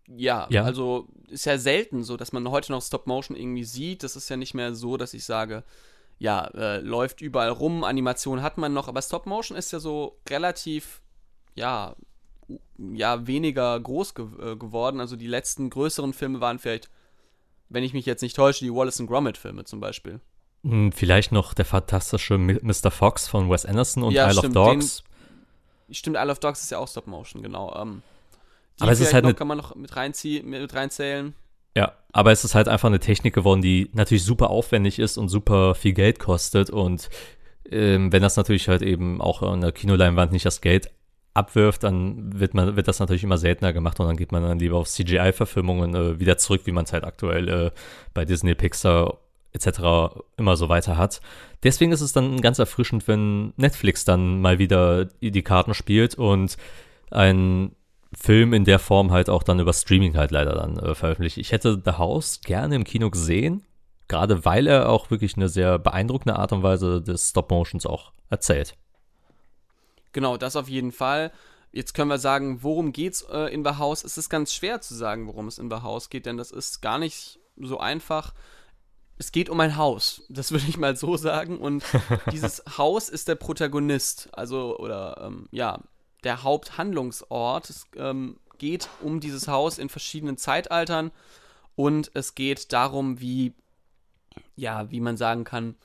ja, ja, also ist ja selten so, dass man heute noch Stop-Motion irgendwie sieht. Das ist ja nicht mehr so, dass ich sage, ja, äh, läuft überall rum, Animation hat man noch, aber Stop-Motion ist ja so relativ, ja, ja weniger groß ge äh, geworden. Also die letzten größeren Filme waren vielleicht, wenn ich mich jetzt nicht täusche, die Wallace Gromit Filme zum Beispiel.
Hm, vielleicht noch der fantastische Mr. Fox von Wes Anderson und ja, Isle stimmt, of Dogs.
Den, stimmt, Isle of Dogs ist ja auch Stop Motion, genau. Ähm,
aber es ist halt
noch, kann man noch mit, reinziehen, mit reinzählen.
Ja, aber es ist halt einfach eine Technik geworden, die natürlich super aufwendig ist und super viel Geld kostet. Und ähm, wenn das natürlich halt eben auch an der Kinoleinwand nicht das Geld abwirft, dann wird man wird das natürlich immer seltener gemacht und dann geht man dann lieber auf CGI-Verfilmungen äh, wieder zurück, wie man es halt aktuell äh, bei Disney, Pixar etc. immer so weiter hat. Deswegen ist es dann ganz erfrischend, wenn Netflix dann mal wieder die Karten spielt und ein Film in der Form halt auch dann über Streaming halt leider dann äh, veröffentlicht. Ich hätte The House gerne im Kino gesehen, gerade weil er auch wirklich eine sehr beeindruckende Art und Weise des Stop-Motions auch erzählt.
Genau, das auf jeden Fall. Jetzt können wir sagen, worum geht's äh, in The House? Es ist ganz schwer zu sagen, worum es in The House geht, denn das ist gar nicht so einfach. Es geht um ein Haus, das (laughs) würde ich mal so sagen. Und (laughs) dieses Haus ist der Protagonist, also, oder, ähm, ja, der Haupthandlungsort. Es ähm, geht um dieses Haus in verschiedenen Zeitaltern und es geht darum, wie, ja, wie man sagen kann,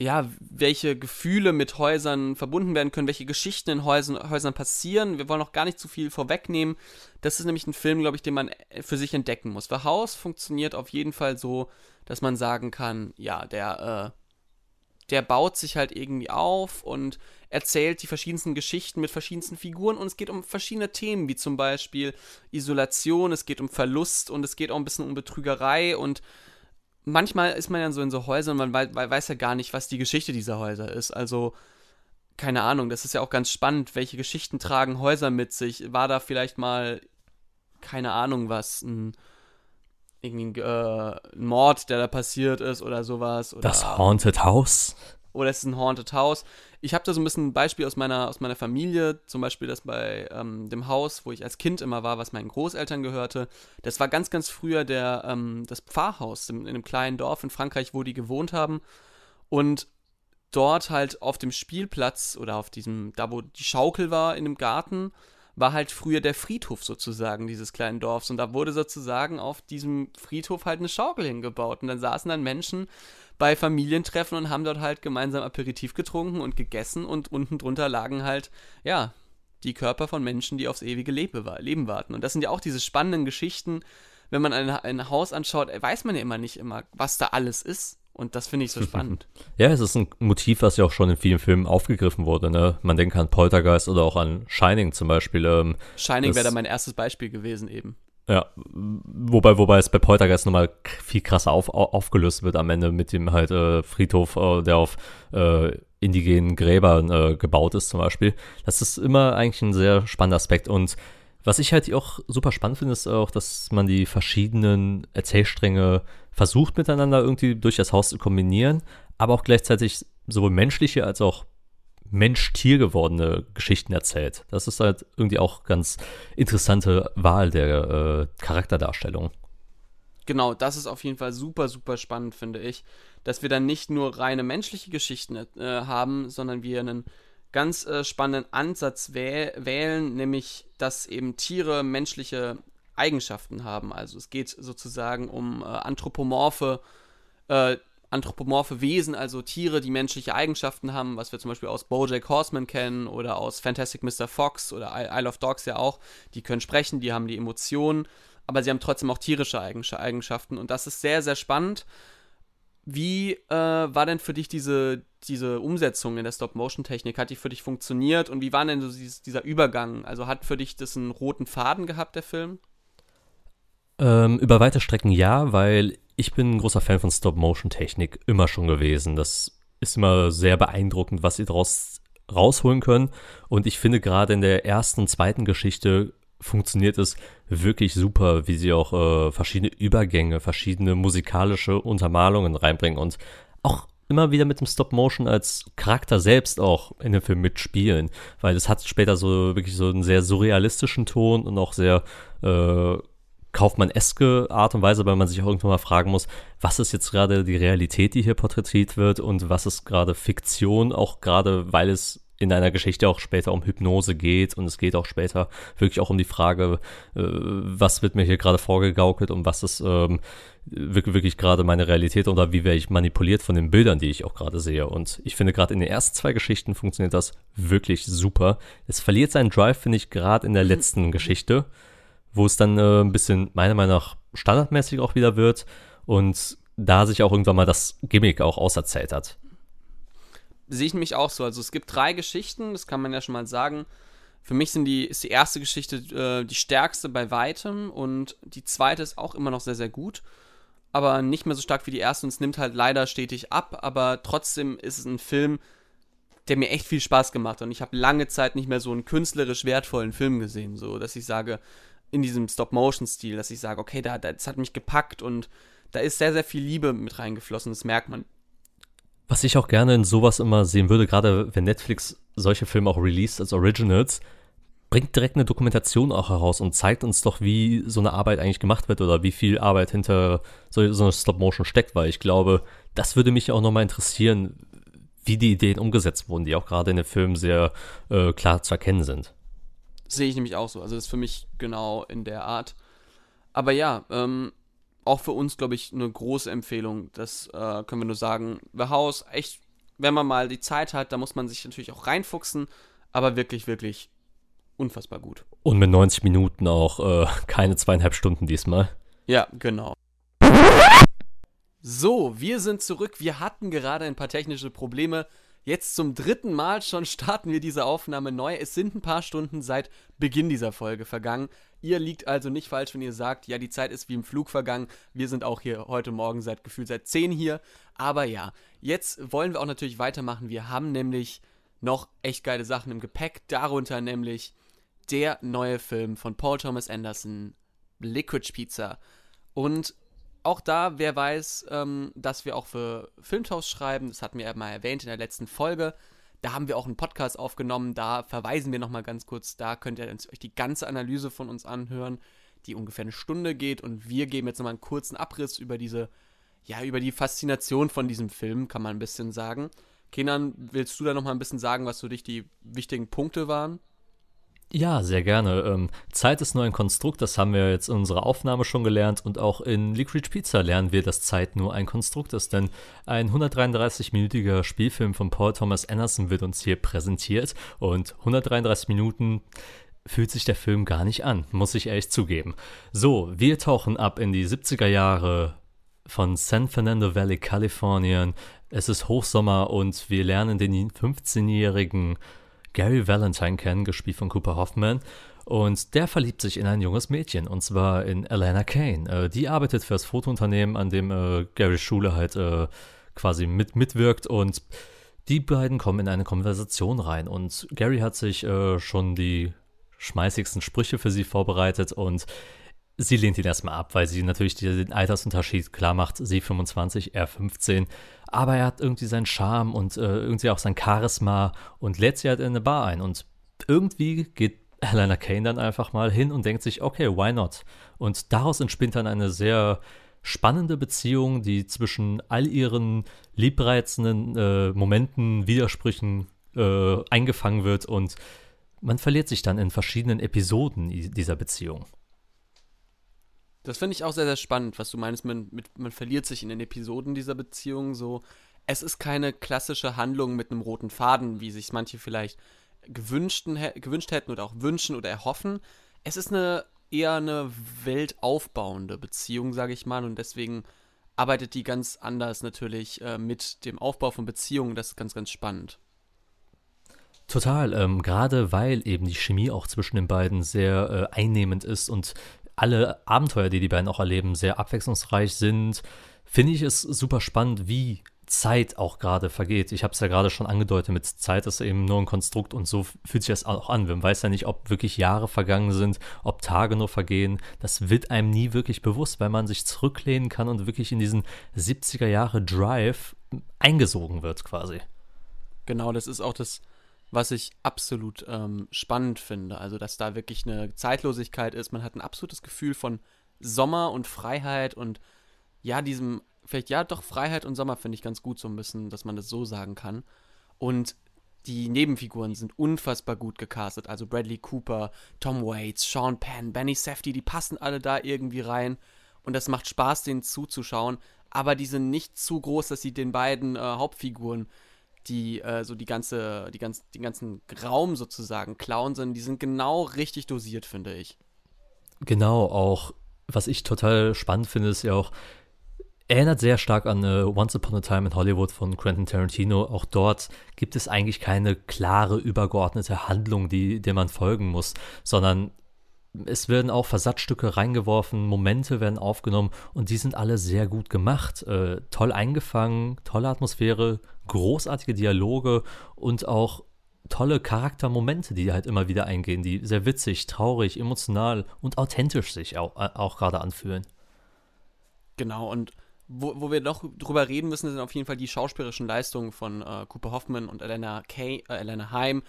ja, welche Gefühle mit Häusern verbunden werden können, welche Geschichten in Häusern, Häusern passieren. Wir wollen auch gar nicht zu viel vorwegnehmen. Das ist nämlich ein Film, glaube ich, den man für sich entdecken muss. The House funktioniert auf jeden Fall so, dass man sagen kann, ja, der, äh, der baut sich halt irgendwie auf und erzählt die verschiedensten Geschichten mit verschiedensten Figuren und es geht um verschiedene Themen, wie zum Beispiel Isolation, es geht um Verlust und es geht auch ein bisschen um Betrügerei und manchmal ist man ja so in so Häusern, man weiß, ja gar nicht, was die Geschichte dieser Häuser ist. Also, keine Ahnung, das ist ja auch ganz spannend. Welche Geschichten tragen Häuser mit sich? War da vielleicht mal, keine Ahnung, was, ein, irgendwie äh, ein Mord, der da passiert ist oder sowas? Oder,
das Haunted House?
Oder es ist ein Haunted House. Ich habe da so ein bisschen ein Beispiel aus meiner, aus meiner Familie, zum Beispiel das bei ähm, dem Haus, wo ich als Kind immer war, was meinen Großeltern gehörte. Das war ganz, ganz früher der, ähm, das Pfarrhaus in, in einem kleinen Dorf in Frankreich, wo die gewohnt haben. Und dort halt auf dem Spielplatz oder auf diesem, da wo die Schaukel war in dem Garten, war halt früher der Friedhof sozusagen dieses kleinen Dorfs. Und da wurde sozusagen auf diesem Friedhof halt eine Schaukel hingebaut. Und dann saßen dann Menschen bei Familientreffen und haben dort halt gemeinsam Aperitif getrunken und gegessen und unten drunter lagen halt, ja, die Körper von Menschen, die aufs ewige Leben warten. Und das sind ja auch diese spannenden Geschichten. Wenn man ein, ein Haus anschaut, weiß man ja immer nicht immer, was da alles ist. Und das finde ich so spannend. (laughs)
ja, es ist ein Motiv, was ja auch schon in vielen Filmen aufgegriffen wurde. Ne? Man denkt an Poltergeist oder auch an Shining zum Beispiel. Ähm,
Shining wäre da mein erstes Beispiel gewesen eben.
Ja, wobei, wobei es bei Poltergeist nochmal viel krasser auf, aufgelöst wird am Ende mit dem halt äh, Friedhof, äh, der auf äh, indigenen Gräbern äh, gebaut ist zum Beispiel. Das ist immer eigentlich ein sehr spannender Aspekt und was ich halt auch super spannend finde, ist auch, dass man die verschiedenen Erzählstränge versucht miteinander irgendwie durch das Haus zu kombinieren, aber auch gleichzeitig sowohl menschliche als auch Mensch-Tier gewordene Geschichten erzählt. Das ist halt irgendwie auch ganz interessante Wahl der äh, Charakterdarstellung.
Genau, das ist auf jeden Fall super, super spannend, finde ich. Dass wir dann nicht nur reine menschliche Geschichten äh, haben, sondern wir einen ganz äh, spannenden Ansatz wäh wählen, nämlich dass eben Tiere menschliche Eigenschaften haben. Also es geht sozusagen um äh, anthropomorphe äh, anthropomorphe Wesen, also Tiere, die menschliche Eigenschaften haben, was wir zum Beispiel aus Bojack Horseman kennen oder aus Fantastic Mr. Fox oder Isle of Dogs ja auch. Die können sprechen, die haben die Emotionen, aber sie haben trotzdem auch tierische Eigenschaften und das ist sehr, sehr spannend. Wie äh, war denn für dich diese, diese Umsetzung in der Stop-Motion-Technik? Hat die für dich funktioniert und wie war denn so dieses, dieser Übergang? Also hat für dich das einen roten Faden gehabt, der Film?
Ähm, über weite Strecken ja, weil ich bin ein großer Fan von Stop-Motion-Technik, immer schon gewesen. Das ist immer sehr beeindruckend, was sie daraus rausholen können. Und ich finde gerade in der ersten und zweiten Geschichte funktioniert es wirklich super, wie sie auch äh, verschiedene Übergänge, verschiedene musikalische Untermalungen reinbringen und auch immer wieder mit dem Stop-Motion als Charakter selbst auch in dem Film mitspielen, weil es hat später so wirklich so einen sehr surrealistischen Ton und auch sehr äh, Kaufmann-eske Art und Weise, weil man sich auch irgendwann mal fragen muss, was ist jetzt gerade die Realität, die hier porträtiert wird und was ist gerade Fiktion, auch gerade weil es in einer Geschichte auch später um Hypnose geht und es geht auch später wirklich auch um die Frage, äh, was wird mir hier gerade vorgegaukelt und was ist ähm, wirklich, wirklich gerade meine Realität oder wie werde ich manipuliert von den Bildern, die ich auch gerade sehe. Und ich finde gerade in den ersten zwei Geschichten funktioniert das wirklich super. Es verliert seinen Drive, finde ich, gerade in der letzten Geschichte wo es dann äh, ein bisschen meiner Meinung nach standardmäßig auch wieder wird und da sich auch irgendwann mal das Gimmick auch auserzählt hat.
Sehe ich nämlich auch so. Also es gibt drei Geschichten, das kann man ja schon mal sagen. Für mich sind die, ist die erste Geschichte äh, die stärkste bei weitem und die zweite ist auch immer noch sehr, sehr gut. Aber nicht mehr so stark wie die erste und es nimmt halt leider stetig ab. Aber trotzdem ist es ein Film, der mir echt viel Spaß gemacht hat. Und ich habe lange Zeit nicht mehr so einen künstlerisch wertvollen Film gesehen, so dass ich sage, in diesem Stop-Motion-Stil, dass ich sage, okay, da, das hat mich gepackt und da ist sehr, sehr viel Liebe mit reingeflossen, das merkt man.
Was ich auch gerne in sowas immer sehen würde, gerade wenn Netflix solche Filme auch released als Originals, bringt direkt eine Dokumentation auch heraus und zeigt uns doch, wie so eine Arbeit eigentlich gemacht wird oder wie viel Arbeit hinter so, so einer Stop-Motion steckt, weil ich glaube, das würde mich auch nochmal interessieren, wie die Ideen umgesetzt wurden, die auch gerade in den Filmen sehr äh, klar zu erkennen sind.
Sehe ich nämlich auch so. Also das ist für mich genau in der Art. Aber ja, ähm, auch für uns, glaube ich, eine große Empfehlung. Das äh, können wir nur sagen. The House, echt, wenn man mal die Zeit hat, da muss man sich natürlich auch reinfuchsen. Aber wirklich, wirklich unfassbar gut.
Und mit 90 Minuten auch äh, keine zweieinhalb Stunden diesmal.
Ja, genau. So, wir sind zurück. Wir hatten gerade ein paar technische Probleme. Jetzt zum dritten Mal schon starten wir diese Aufnahme neu. Es sind ein paar Stunden seit Beginn dieser Folge vergangen. Ihr liegt also nicht falsch, wenn ihr sagt, ja, die Zeit ist wie im Flug vergangen. Wir sind auch hier heute Morgen seit gefühlt seit 10 hier. Aber ja, jetzt wollen wir auch natürlich weitermachen. Wir haben nämlich noch echt geile Sachen im Gepäck. Darunter nämlich der neue Film von Paul Thomas Anderson, Liquid Pizza. Und auch da, wer weiß, ähm, dass wir auch für Filmtaus schreiben, das hatten wir ja mal erwähnt in der letzten Folge. Da haben wir auch einen Podcast aufgenommen, da verweisen wir nochmal ganz kurz, da könnt ihr euch die ganze Analyse von uns anhören, die ungefähr eine Stunde geht und wir geben jetzt nochmal einen kurzen Abriss über diese, ja, über die Faszination von diesem Film, kann man ein bisschen sagen. Kenan, willst du da nochmal ein bisschen sagen, was für dich die wichtigen Punkte waren?
Ja, sehr gerne. Ähm, Zeit ist nur ein Konstrukt, das haben wir jetzt in unserer Aufnahme schon gelernt und auch in Liquid Pizza lernen wir, dass Zeit nur ein Konstrukt ist, denn ein 133-minütiger Spielfilm von Paul Thomas Anderson wird uns hier präsentiert und 133 Minuten fühlt sich der Film gar nicht an, muss ich ehrlich zugeben. So, wir tauchen ab in die 70er Jahre von San Fernando Valley, Kalifornien. Es ist Hochsommer und wir lernen den 15-jährigen Gary Valentine kennen, gespielt von Cooper Hoffman. Und der verliebt sich in ein junges Mädchen, und zwar in Alana Kane. Äh, die arbeitet für das Fotounternehmen, an dem äh, Garys Schule halt äh, quasi mit, mitwirkt. Und die beiden kommen in eine Konversation rein. Und Gary hat sich äh, schon die schmeißigsten Sprüche für sie vorbereitet. Und sie lehnt ihn erstmal ab, weil sie natürlich den Altersunterschied klar macht. Sie 25, er 15. Aber er hat irgendwie seinen Charme und äh, irgendwie auch sein Charisma und lädt sie halt in eine Bar ein. Und irgendwie geht Helena Kane dann einfach mal hin und denkt sich, okay, why not? Und daraus entspinnt dann eine sehr spannende Beziehung, die zwischen all ihren liebreizenden äh, Momenten, Widersprüchen äh, eingefangen wird und man verliert sich dann in verschiedenen Episoden dieser Beziehung.
Das finde ich auch sehr, sehr spannend, was du meinst, man, mit, man verliert sich in den Episoden dieser Beziehung so. Es ist keine klassische Handlung mit einem roten Faden, wie sich manche vielleicht gewünschten, gewünscht hätten oder auch wünschen oder erhoffen. Es ist eine eher eine weltaufbauende Beziehung, sage ich mal, und deswegen arbeitet die ganz anders natürlich äh, mit dem Aufbau von Beziehungen. Das ist ganz, ganz spannend.
Total, ähm, gerade weil eben die Chemie auch zwischen den beiden sehr äh, einnehmend ist und alle Abenteuer, die die beiden auch erleben, sehr abwechslungsreich sind, finde ich es super spannend, wie Zeit auch gerade vergeht. Ich habe es ja gerade schon angedeutet, mit Zeit ist eben nur ein Konstrukt und so fühlt sich das auch an. Man weiß ja nicht, ob wirklich Jahre vergangen sind, ob Tage nur vergehen. Das wird einem nie wirklich bewusst, weil man sich zurücklehnen kann und wirklich in diesen 70er Jahre Drive eingesogen wird quasi.
Genau, das ist auch das, was ich absolut ähm, spannend finde. Also, dass da wirklich eine Zeitlosigkeit ist. Man hat ein absolutes Gefühl von Sommer und Freiheit und ja, diesem vielleicht ja doch Freiheit und Sommer finde ich ganz gut so ein bisschen, dass man das so sagen kann. Und die Nebenfiguren sind unfassbar gut gecastet. Also Bradley Cooper, Tom Waits, Sean Penn, Benny Safdie, die passen alle da irgendwie rein. Und das macht Spaß, denen zuzuschauen. Aber die sind nicht zu groß, dass sie den beiden äh, Hauptfiguren, die äh, so die ganze, die ganz, den ganzen Raum sozusagen klauen, sondern die sind genau richtig dosiert, finde ich.
Genau, auch was ich total spannend finde, ist ja auch, erinnert sehr stark an uh, Once Upon a Time in Hollywood von Quentin Tarantino. Auch dort gibt es eigentlich keine klare, übergeordnete Handlung, die, der man folgen muss, sondern es werden auch Versatzstücke reingeworfen, Momente werden aufgenommen und die sind alle sehr gut gemacht. Äh, toll eingefangen, tolle Atmosphäre, großartige Dialoge und auch tolle Charaktermomente, die halt immer wieder eingehen, die sehr witzig, traurig, emotional und authentisch sich auch, äh, auch gerade anfühlen.
Genau, und wo, wo wir noch drüber reden müssen, sind auf jeden Fall die schauspielerischen Leistungen von äh, Cooper Hoffman und Elena, Kay, äh, Elena Heim,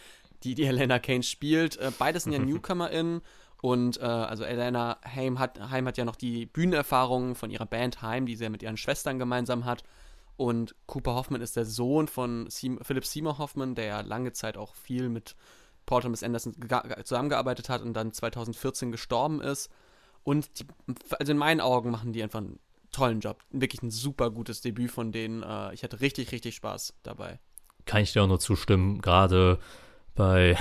die die (laughs) Elena Kane spielt. Äh, beides sind ja NewcomerInnen und äh, also Elena Heim hat, Heim hat ja noch die Bühnenerfahrung von ihrer Band Heim, die sie ja mit ihren Schwestern gemeinsam hat. Und Cooper Hoffman ist der Sohn von Seam Philip Seymour Hoffman, der ja lange Zeit auch viel mit Paul Thomas Anderson zusammengearbeitet hat und dann 2014 gestorben ist. Und die, also in meinen Augen machen die einfach einen tollen Job. Wirklich ein super gutes Debüt von denen. Äh, ich hatte richtig, richtig Spaß dabei.
Kann ich dir auch nur zustimmen. Gerade bei,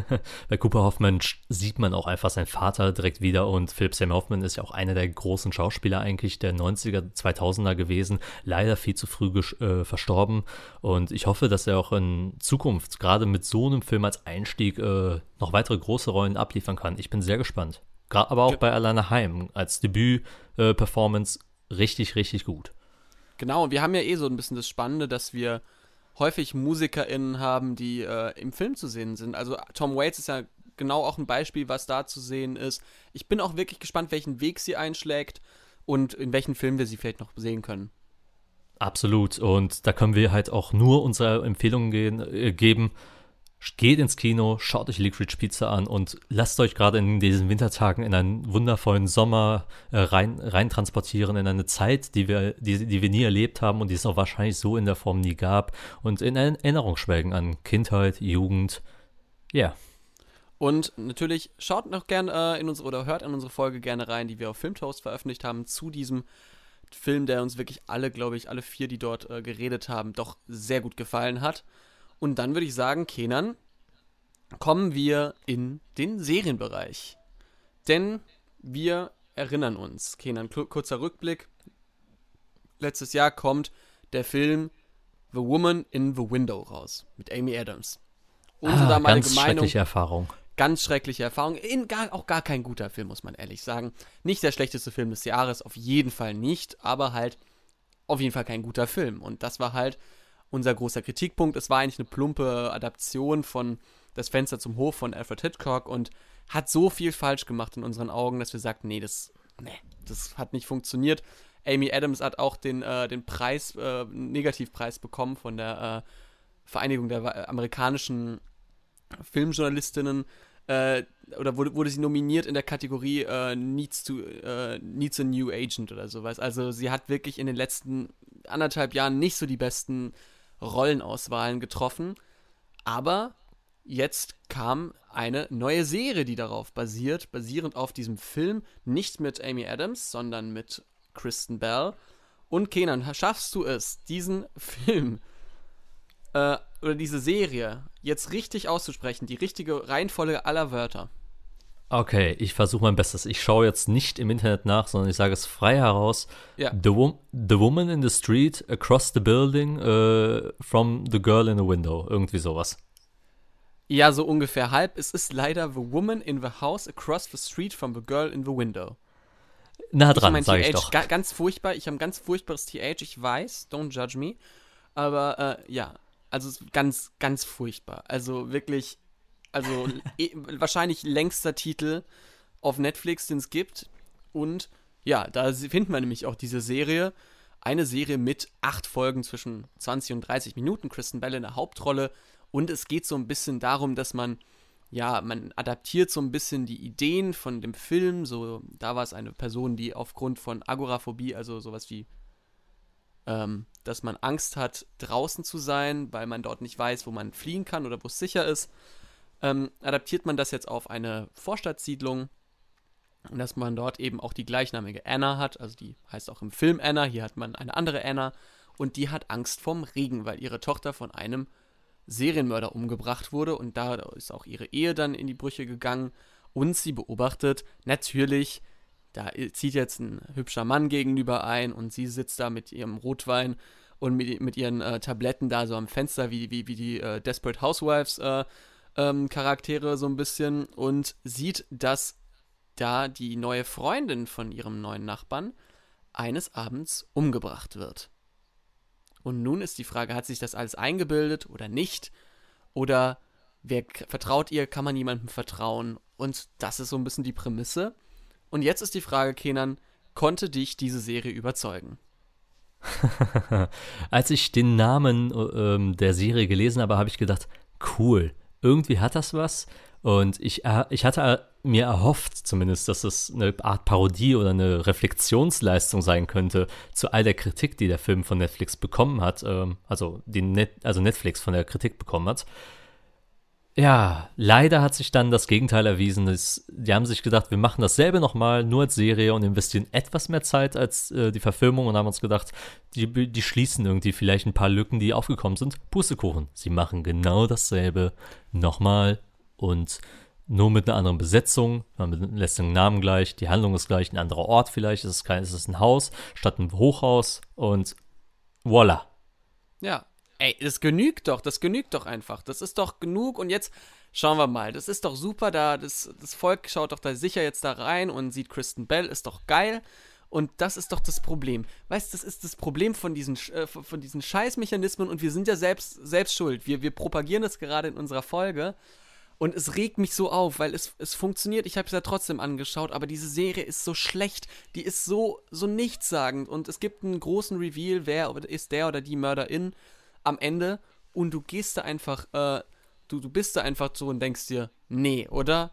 (laughs) bei Cooper Hoffman sieht man auch einfach seinen Vater direkt wieder und Philip Seymour Hoffman ist ja auch einer der großen Schauspieler eigentlich der 90er, 2000er gewesen, leider viel zu früh äh, verstorben und ich hoffe, dass er auch in Zukunft gerade mit so einem Film als Einstieg äh, noch weitere große Rollen abliefern kann. Ich bin sehr gespannt. Gra aber auch bei Alana Heim als Debüt-Performance äh, richtig, richtig gut.
Genau, und wir haben ja eh so ein bisschen das Spannende, dass wir häufig MusikerInnen haben, die äh, im Film zu sehen sind. Also Tom Waits ist ja genau auch ein Beispiel, was da zu sehen ist. Ich bin auch wirklich gespannt, welchen Weg sie einschlägt und in welchen Film wir sie vielleicht noch sehen können.
Absolut. Und da können wir halt auch nur unsere Empfehlungen gehen, äh, geben. Geht ins Kino, schaut euch Liquid Pizza an und lasst euch gerade in diesen Wintertagen in einen wundervollen Sommer äh, rein, rein transportieren, in eine Zeit, die wir, die, die wir nie erlebt haben und die es auch wahrscheinlich so in der Form nie gab und in Erinnerung schwelgen an Kindheit, Jugend. Ja. Yeah.
Und natürlich schaut noch gerne äh, in unsere oder hört in unsere Folge gerne rein, die wir auf Filmtoast veröffentlicht haben zu diesem Film, der uns wirklich alle, glaube ich, alle vier, die dort äh, geredet haben, doch sehr gut gefallen hat. Und dann würde ich sagen, Kenan, kommen wir in den Serienbereich. Denn wir erinnern uns, Kenan, kurzer Rückblick. Letztes Jahr kommt der Film The Woman in the Window raus mit Amy Adams.
Unsere ah, damalige ganz Meinung. Schreckliche Erfahrung.
Ganz schreckliche Erfahrung. In gar, auch gar kein guter Film, muss man ehrlich sagen. Nicht der schlechteste Film des Jahres, auf jeden Fall nicht, aber halt auf jeden Fall kein guter Film. Und das war halt unser großer Kritikpunkt. Es war eigentlich eine plumpe Adaption von Das Fenster zum Hof von Alfred Hitchcock und hat so viel falsch gemacht in unseren Augen, dass wir sagten, nee, das nee, das hat nicht funktioniert. Amy Adams hat auch den, äh, den Preis, äh, Negativpreis bekommen von der äh, Vereinigung der amerikanischen Filmjournalistinnen. Äh, oder wurde, wurde sie nominiert in der Kategorie äh, needs, to, äh, needs a New Agent oder sowas. Also sie hat wirklich in den letzten anderthalb Jahren nicht so die besten Rollenauswahlen getroffen. Aber jetzt kam eine neue Serie, die darauf basiert, basierend auf diesem Film, nicht mit Amy Adams, sondern mit Kristen Bell. Und Kenan, schaffst du es, diesen Film äh, oder diese Serie jetzt richtig auszusprechen, die richtige Reihenfolge aller Wörter?
Okay, ich versuche mein Bestes. Ich schaue jetzt nicht im Internet nach, sondern ich sage es frei heraus. Ja. The, wo the Woman in the Street, Across the Building, uh, From the Girl in the Window. Irgendwie sowas.
Ja, so ungefähr halb. Es ist leider The Woman in the House Across the Street from the Girl in the Window.
Na dran, sag ich doch.
Ga ganz furchtbar. Ich habe ein ganz furchtbares TH, ich weiß. Don't judge me. Aber äh, ja, also ganz, ganz furchtbar. Also wirklich, also e wahrscheinlich längster Titel auf Netflix, den es gibt. Und ja, da finden wir nämlich auch diese Serie. Eine Serie mit acht Folgen zwischen 20 und 30 Minuten. Kristen Bell in der Hauptrolle. Und es geht so ein bisschen darum, dass man, ja, man adaptiert so ein bisschen die Ideen von dem Film. So, da war es eine Person, die aufgrund von Agoraphobie, also sowas wie, ähm, dass man Angst hat, draußen zu sein, weil man dort nicht weiß, wo man fliehen kann oder wo es sicher ist, ähm, adaptiert man das jetzt auf eine Vorstadtsiedlung. Dass man dort eben auch die gleichnamige Anna hat, also die heißt auch im Film Anna, hier hat man eine andere Anna und die hat Angst vorm Regen, weil ihre Tochter von einem Serienmörder umgebracht wurde und da ist auch ihre Ehe dann in die Brüche gegangen und sie beobachtet natürlich, da zieht jetzt ein hübscher Mann gegenüber ein und sie sitzt da mit ihrem Rotwein und mit, mit ihren äh, Tabletten da so am Fenster, wie, wie, wie die äh, Desperate Housewives äh, ähm, Charaktere so ein bisschen und sieht, dass da die neue Freundin von ihrem neuen Nachbarn eines Abends umgebracht wird. Und nun ist die Frage, hat sich das alles eingebildet oder nicht? Oder wer vertraut ihr? Kann man jemandem vertrauen? Und das ist so ein bisschen die Prämisse. Und jetzt ist die Frage, Kenan, konnte dich diese Serie überzeugen? (laughs)
Als ich den Namen äh, der Serie gelesen habe, habe ich gedacht, cool, irgendwie hat das was. Und ich, äh, ich hatte mir erhofft zumindest, dass es eine Art Parodie oder eine Reflexionsleistung sein könnte zu all der Kritik, die der Film von Netflix bekommen hat, ähm, also, die Net also Netflix von der Kritik bekommen hat. Ja, leider hat sich dann das Gegenteil erwiesen. Die haben sich gedacht, wir machen dasselbe nochmal, nur als Serie und investieren etwas mehr Zeit als äh, die Verfilmung und haben uns gedacht, die, die schließen irgendwie vielleicht ein paar Lücken, die aufgekommen sind. Pustekuchen. Sie machen genau dasselbe nochmal und nur mit einer anderen Besetzung. Man lässt den Namen gleich, die Handlung ist gleich, ein anderer Ort vielleicht, es ist, kein, es ist ein Haus statt ein Hochhaus und voila.
Ja, ey, das genügt doch, das genügt doch einfach. Das ist doch genug und jetzt schauen wir mal. Das ist doch super, da das, das Volk schaut doch da sicher jetzt da rein und sieht Kristen Bell, ist doch geil. Und das ist doch das Problem. Weißt du, das ist das Problem von diesen, äh, von diesen Scheißmechanismen und wir sind ja selbst, selbst schuld. Wir, wir propagieren das gerade in unserer Folge und es regt mich so auf, weil es, es funktioniert. Ich habe es ja trotzdem angeschaut, aber diese Serie ist so schlecht. Die ist so, so nichtssagend. Und es gibt einen großen Reveal, wer ist der oder die Mörderin am Ende. Und du gehst da einfach, äh, du, du bist da einfach so und denkst dir, nee, oder?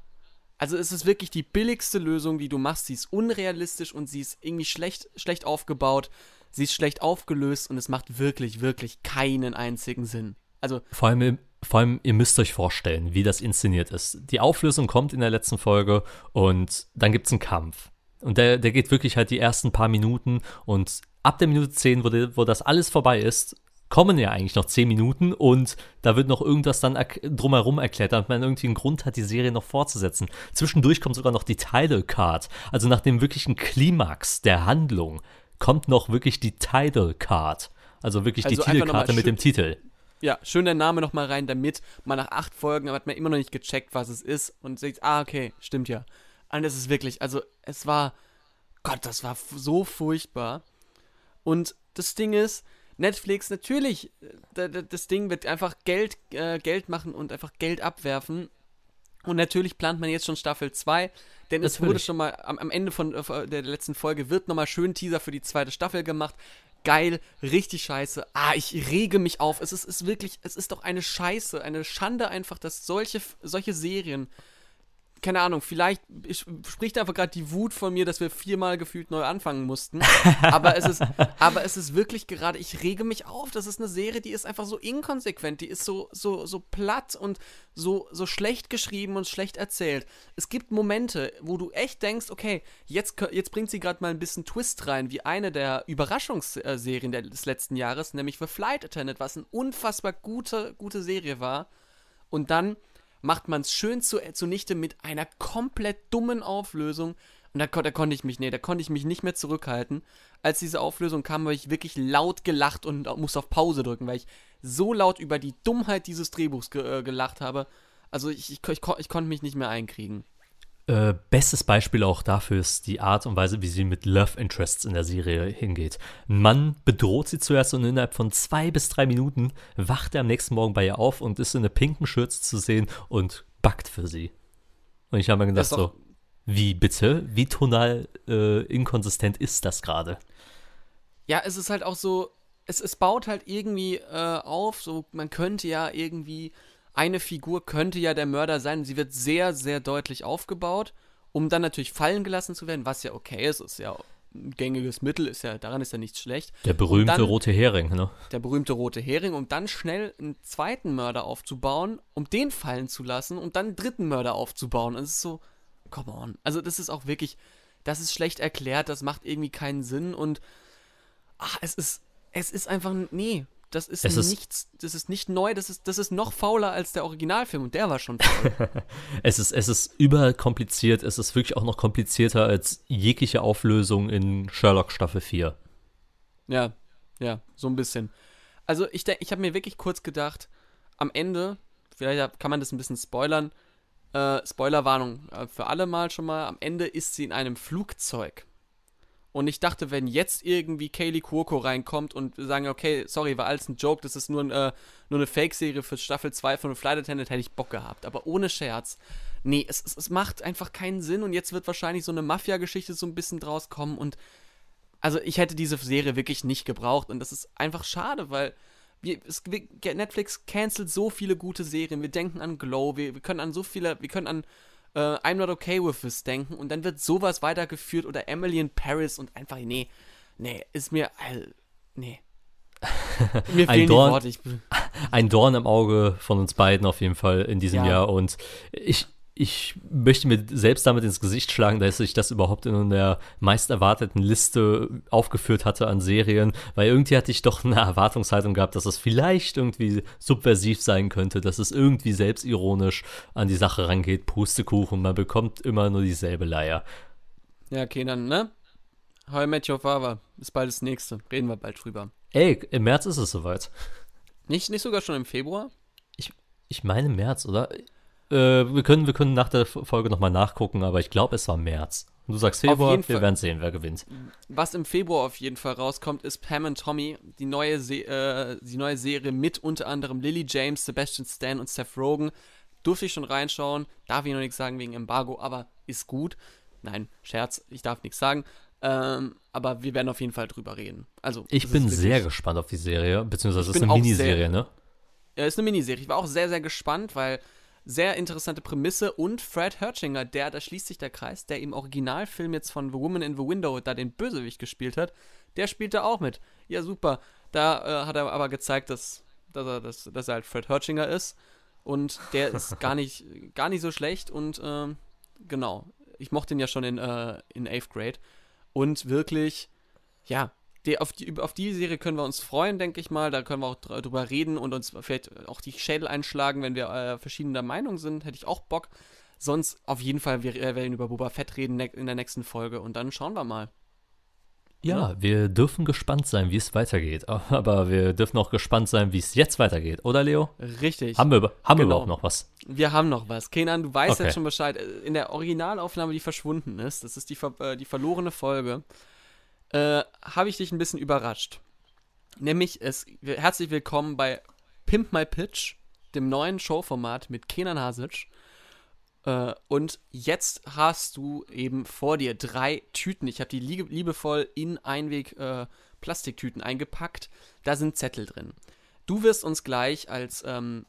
Also es ist wirklich die billigste Lösung, die du machst. Sie ist unrealistisch und sie ist irgendwie schlecht, schlecht aufgebaut. Sie ist schlecht aufgelöst und es macht wirklich, wirklich keinen einzigen Sinn. Also
vor allem vor allem, ihr müsst euch vorstellen, wie das inszeniert ist. Die Auflösung kommt in der letzten Folge und dann gibt es einen Kampf. Und der, der geht wirklich halt die ersten paar Minuten und ab der Minute 10, wo, die, wo das alles vorbei ist, kommen ja eigentlich noch 10 Minuten und da wird noch irgendwas dann er drumherum erklärt, damit man irgendwie einen Grund hat, die Serie noch fortzusetzen. Zwischendurch kommt sogar noch die Title Card. Also nach dem wirklichen Klimax der Handlung kommt noch wirklich die Title Card. Also wirklich also die Titelkarte mit dem Titel.
Ja, schön der Name nochmal rein, damit man nach acht Folgen hat man immer noch nicht gecheckt, was es ist und sieht, ah, okay, stimmt ja. Und es ist wirklich, also es war, Gott, das war so furchtbar. Und das Ding ist, Netflix, natürlich, das Ding wird einfach Geld, äh, Geld machen und einfach Geld abwerfen. Und natürlich plant man jetzt schon Staffel 2, denn es
Natürlich.
wurde schon mal am, am Ende von äh, der letzten Folge wird nochmal schön Teaser für die zweite Staffel gemacht. Geil, richtig scheiße. Ah, ich rege mich auf. Es ist, ist wirklich, es ist doch eine Scheiße, eine Schande einfach, dass solche, solche Serien, keine Ahnung, vielleicht ich, spricht einfach gerade die Wut von mir, dass wir viermal gefühlt neu anfangen mussten. (laughs) aber es ist, aber es ist wirklich gerade, ich rege mich auf. Das ist eine Serie, die ist einfach so inkonsequent, die ist so, so, so platt und so, so schlecht geschrieben und schlecht erzählt. Es gibt Momente, wo du echt denkst, okay, jetzt, jetzt bringt sie gerade mal ein bisschen Twist rein, wie eine der Überraschungsserien der- des letzten Jahres, nämlich The Flight Attendant, was eine unfassbar gute, gute Serie war. Und dann macht man es schön zu, zunichte mit einer komplett dummen Auflösung. Und da, da konnte ich mich, nee, da konnte ich mich nicht mehr zurückhalten. Als diese Auflösung kam, habe ich wirklich laut gelacht und musste auf Pause drücken, weil ich so laut über die Dummheit dieses Drehbuchs ge äh, gelacht habe. Also ich, ich, ich, ich konnte mich nicht mehr einkriegen.
Äh, bestes Beispiel auch dafür ist die Art und Weise, wie sie mit Love Interests in der Serie hingeht. Ein Mann bedroht sie zuerst und innerhalb von zwei bis drei Minuten wacht er am nächsten Morgen bei ihr auf und ist in einer pinken Schürze zu sehen und backt für sie. Und ich habe mir gedacht so, wie bitte? Wie tonal äh, inkonsistent ist das gerade?
Ja, es ist halt auch so, es, es baut halt irgendwie äh, auf, so man könnte ja irgendwie, eine Figur könnte ja der Mörder sein. Sie wird sehr, sehr deutlich aufgebaut, um dann natürlich fallen gelassen zu werden, was ja okay ist, ist ja ein gängiges Mittel, ist ja, daran ist ja nichts schlecht.
Der berühmte
dann-
rote Hering, ne?
Der berühmte rote Hering, um dann schnell einen zweiten Mörder aufzubauen, um den fallen zu lassen und dann einen dritten Mörder aufzubauen. Und es ist so, come on. Also das ist auch wirklich, das ist schlecht erklärt, das macht irgendwie keinen Sinn und ach, es ist, es ist einfach, nee, das ist
Es ist-
nichts, das ist nicht neu, das ist, das ist noch fauler als der Originalfilm und der war schon faul. (laughs)
Es ist, es ist überkompliziert, es ist wirklich auch noch komplizierter als jegliche Auflösung in Sherlock Staffel 4.
Ja, ja, so ein bisschen. Also ich denke, ich habe mir wirklich kurz gedacht, am Ende, vielleicht kann man das ein bisschen spoilern, äh, Spoilerwarnung äh, für alle mal schon mal, am Ende ist sie in einem Flugzeug. Und ich dachte, wenn jetzt irgendwie Kaylee Cuoco reinkommt und sagen, okay, sorry, war alles ein Joke, das ist nur, ein, äh, nur eine Fake-Serie für Staffel 2 von Flight Attendant, hätte ich Bock gehabt. Aber ohne Scherz. Nee, es, es, es macht einfach keinen Sinn und jetzt wird wahrscheinlich so eine Mafia-Geschichte so ein bisschen draus kommen und also ich hätte diese Serie wirklich nicht gebraucht und das ist einfach schade, weil wir, es, Netflix cancelt so viele gute Serien. Wir denken an Glow, wir, wir können an so viele, wir können an äh, I'm Not Okay With This denken und dann wird sowas weitergeführt oder Emily in Paris und einfach, nee, nee, ist mir, nee. (laughs) mir
Ein Dorn- (laughs) Ein Dorn im Auge von uns beiden auf jeden Fall in diesem
Ja.
Jahr und ich, ich möchte mir selbst damit ins Gesicht schlagen, dass ich das überhaupt in der meist erwarteten Liste aufgeführt hatte an Serien, weil irgendwie hatte ich doch eine Erwartungshaltung gehabt, dass es vielleicht irgendwie subversiv sein könnte, dass es irgendwie selbstironisch an die Sache rangeht, Pustekuchen, man bekommt immer nur dieselbe Leier.
ja, okay, dann, ne? How I Met Your Father ist bald das nächste. Reden wir bald drüber.
Ey, im März ist es soweit.
Nicht, nicht sogar schon im Februar?
Ich, ich meine März, oder? Äh, wir, können, wir können nach der Folge nochmal nachgucken, aber ich glaube, es war März. Und du sagst Februar, wir
Fall.
werden sehen, wer gewinnt.
Was im Februar auf jeden Fall rauskommt, ist Pam and Tommy, die neue, Se äh, die neue Serie mit unter anderem Lily James, Sebastian Stan und Seth Rogen. Durfte ich schon reinschauen, darf ich noch nichts sagen wegen Embargo, aber ist gut. Nein, Scherz, ich darf nichts sagen. Ähm, aber wir werden auf jeden Fall drüber reden. Also,
Ich bin sehr gespannt auf die Serie, beziehungsweise es ist eine Miniserie,
sehr-
ne?
Ja, ist eine Miniserie. Ich war auch sehr, sehr gespannt, weil sehr interessante Prämisse und Fred Herchinger, der, da schließt sich der Kreis, der im Originalfilm jetzt von The Woman in the Window da den Bösewicht gespielt hat, der spielt da auch mit. Ja, super. Da äh, hat er aber gezeigt, dass, dass, er, dass, dass er halt Fred Herchinger ist und der ist (laughs) gar nicht, gar nicht so schlecht und ähm, genau. Ich mochte ihn ja schon in, äh, in 8th Grade und wirklich, ja, die, auf, die, auf die Serie können wir uns freuen, denke ich mal. Da können wir auch dr drüber reden und uns vielleicht auch die Schädel einschlagen, wenn wir äh, verschiedener Meinung sind. Hätte ich auch Bock. Sonst auf jeden Fall, wir äh, werden über Boba Fett reden ne in der nächsten Folge und dann schauen wir mal.
Ja, wir dürfen gespannt sein, wie es weitergeht. (laughs) Aber wir dürfen auch gespannt sein, wie es jetzt weitergeht, oder Leo?
Richtig.
Haben wir, haben wir
Genau.
überhaupt noch was?
Wir haben noch was. Kenan, du weißt
Okay.
jetzt schon Bescheid. In der Originalaufnahme, die verschwunden ist, das ist die, ver äh, die verlorene Folge, äh, habe ich dich ein bisschen überrascht. Nämlich, es, herzlich willkommen bei Pimp My Pitch, dem neuen Showformat mit Kenan Hasic. Äh, und jetzt hast du eben vor dir drei Tüten. Ich habe die liebevoll in Einweg-Plastiktüten äh, eingepackt. Da sind Zettel drin. Du wirst uns gleich als ähm,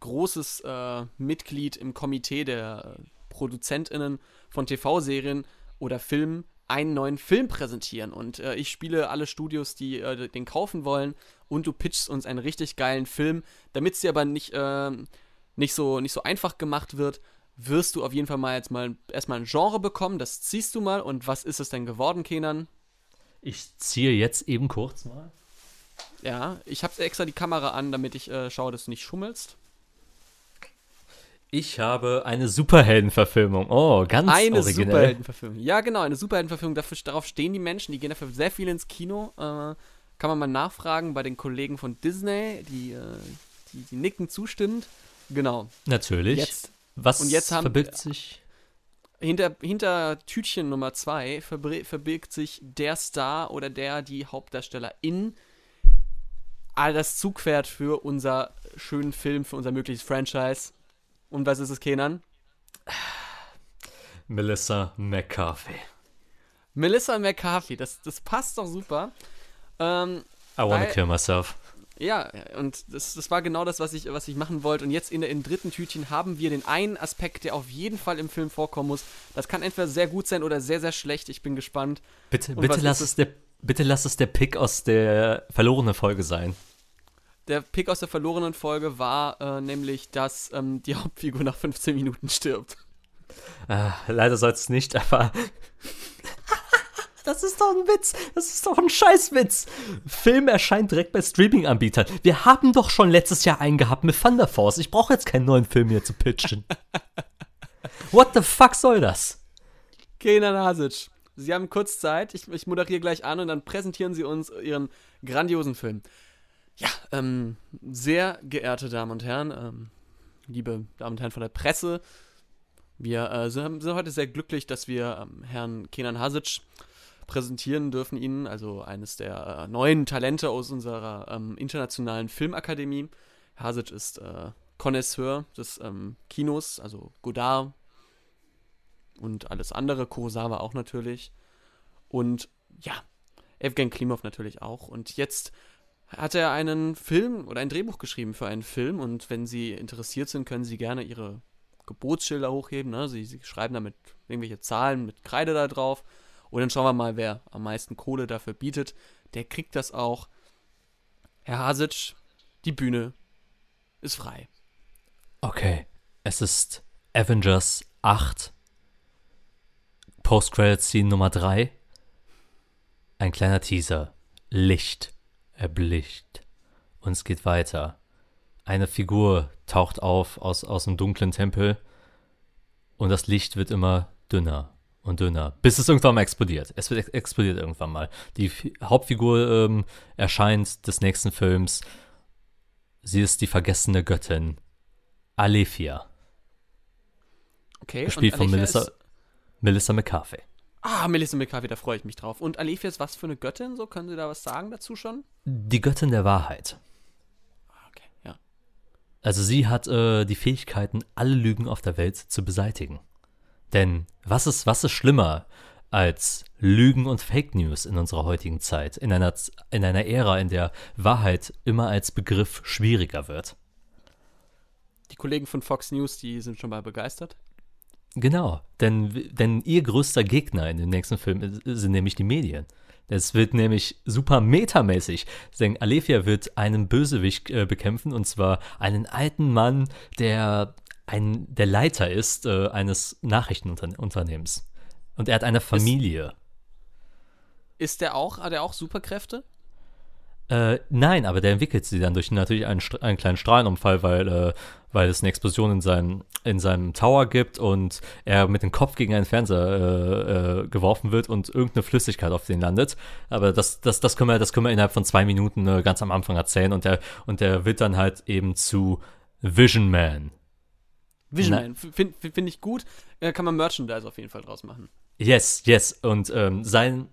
großes äh, Mitglied im Komitee der ProduzentInnen von TV-Serien oder Filmen einen neuen Film präsentieren. Und äh, ich spiele alle Studios, die äh, den kaufen wollen. Und du pitchst uns einen richtig geilen Film. Damit es dir aber nicht, äh, nicht, so, nicht so einfach gemacht wird, wirst du auf jeden Fall mal jetzt mal erstmal ein Genre bekommen. Das ziehst du mal. Und was ist es denn geworden, Kenan?
Ich ziehe jetzt eben kurz mal.
Ja, ich habe extra die Kamera an, damit ich äh, schaue, dass du nicht schummelst.
Ich habe eine Superheldenverfilmung. Oh, ganz
eine
originell. Eine
Superheldenverfilmung. Ja, genau, eine Superheldenverfilmung. Dafür, darauf stehen die Menschen. Die gehen dafür sehr viel ins Kino. Äh, kann man mal nachfragen bei den Kollegen von Disney, die, äh, die, die nicken zustimmend. Genau.
Natürlich. Jetzt, Was und jetzt haben, verbirgt sich?
Hinter, hinter Tütchen Nummer zwei verbirgt sich der Star oder der, die Hauptdarsteller in all das Zugpferd für unser schönen Film, für unser mögliches Franchise. Und was ist es, Kenan?
Melissa McCarthy.
Melissa McCarthy, das, das passt doch super. Ähm,
I wanna weil, kill myself.
Ja, und das, das war genau das, was ich, was ich machen wollte. Und jetzt in der, im dritten Tütchen haben wir den einen Aspekt, der auf jeden Fall im Film vorkommen muss. Das kann entweder sehr gut sein oder sehr, sehr schlecht. Ich bin gespannt.
Bitte, bitte lass, es der, bitte lass es der Pick aus der verlorenen Folge sein.
Der Pick aus der verlorenen Folge war äh, nämlich, dass ähm, die (laughs) Hauptfigur nach 15 Minuten stirbt.
Äh, leider soll es nicht, aber. (laughs) Das ist doch ein Witz. Das ist doch ein Scheißwitz. Film erscheint direkt bei Streaming-Anbietern. Wir haben doch schon letztes Jahr einen gehabt mit Thunder Force. Ich brauche jetzt keinen neuen Film hier zu pitchen. (laughs) What the fuck soll das?
Kenan Hasic. Sie haben kurz Zeit. Ich, ich moderiere gleich an und dann präsentieren Sie uns Ihren grandiosen Film. Ja, ähm, sehr geehrte Damen und Herren, ähm, liebe Damen und Herren von der Presse, wir äh, sind, heute sehr glücklich, dass wir ähm, Herrn Kenan Hasic präsentieren dürfen Ihnen, also eines der äh, neuen Talente aus unserer ähm, internationalen Filmakademie. Hasic ist äh, Connoisseur des ähm, Kinos, also Godard und alles andere, Kurosawa auch natürlich. Und ja, Evgen Klimov natürlich auch. Und jetzt hat er einen Film oder ein Drehbuch geschrieben für einen Film und wenn Sie interessiert sind, können Sie gerne Ihre Gebotsschilder hochheben. Ne? Sie, Sie schreiben damit irgendwelche Zahlen mit Kreide da drauf und dann schauen wir mal, wer am meisten Kohle dafür bietet. Der kriegt das auch. Herr Hasic, die Bühne ist frei.
Okay, es ist Avengers 8. Post-Credit-Scene Nummer 3. Ein kleiner Teaser. Licht erblickt. Und es geht weiter. Eine Figur taucht auf aus, aus dem dunklen Tempel und das Licht wird immer dünner und dünner, bis es irgendwann mal explodiert. Es wird explodiert irgendwann mal. Die F Hauptfigur ähm, erscheint des nächsten Films. Sie ist die vergessene Göttin Alephia.
Okay.
Gespielt von Melissa, Melissa McCarthy.
Ah, Melissa McCarthy, da freue ich mich drauf. Und Alethea ist was für eine Göttin? So, können Sie da was sagen dazu schon?
Die Göttin der Wahrheit.
Ah, okay, ja.
Also sie hat äh, die Fähigkeiten, alle Lügen auf der Welt zu beseitigen. Denn was ist, was ist schlimmer als Lügen und Fake News in unserer heutigen Zeit, in einer, in einer Ära, in der Wahrheit immer als Begriff schwieriger wird?
Die Kollegen von Fox News, die sind schon mal begeistert.
Genau, denn, denn ihr größter Gegner in dem nächsten Film sind nämlich die Medien. Es wird nämlich super metamäßig. Denn Alefia wird einen Bösewicht äh, bekämpfen und zwar einen alten Mann, der ein, der Leiter ist äh, eines Nachrichtenunternehmens. Und er hat eine Familie.
Ist, ist der auch, hat er auch Superkräfte?
Äh, nein, aber der entwickelt sie dann durch natürlich einen, einen kleinen Strahlenunfall, weil, äh, weil es eine Explosion in seinem, in seinem Tower gibt und er mit dem Kopf gegen einen Fernseher äh, äh geworfen wird und irgendeine Flüssigkeit auf den landet. Aber das, das, das, können, wir, das können wir innerhalb von zwei Minuten äh, ganz am Anfang erzählen und der, und der wird dann halt eben zu Vision Man.
Vision Man, finde find ich gut. Äh, kann man Merchandise auf jeden Fall draus machen.
Yes, yes. Und ähm, sein,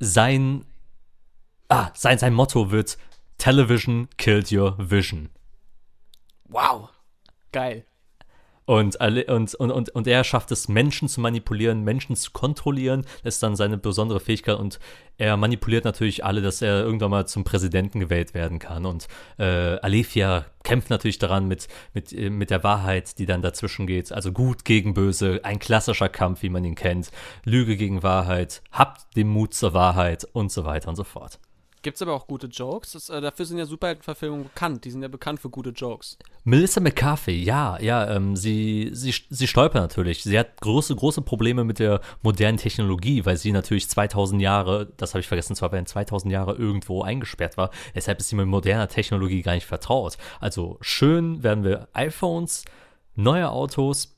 sein Ah, sein, sein Motto wird Television killed your vision.
Wow. Geil.
Und, alle, und, und, und, und er schafft es, Menschen zu manipulieren, Menschen zu kontrollieren. Das ist dann seine besondere Fähigkeit. Und er manipuliert natürlich alle, dass er irgendwann mal zum Präsidenten gewählt werden kann. Und äh, Alefia kämpft natürlich daran mit, mit, äh, mit der Wahrheit, die dann dazwischen geht. Also gut gegen böse, ein klassischer Kampf, wie man ihn kennt. Lüge gegen Wahrheit, habt den Mut zur Wahrheit und so weiter und so fort.
Gibt es aber auch gute Jokes? Das, äh, dafür sind ja Superheldenverfilmungen bekannt. Die sind ja bekannt für gute Jokes.
Melissa McCarthy, ja, ja, ähm, sie, sie, sie stolpert natürlich. Sie hat große, große Probleme mit der modernen Technologie, weil sie natürlich 2000 Jahre, das habe ich vergessen zu erwähnen, 2000 Jahre irgendwo eingesperrt war. Deshalb ist sie mit moderner Technologie gar nicht vertraut. Also schön werden wir iPhones, neue Autos,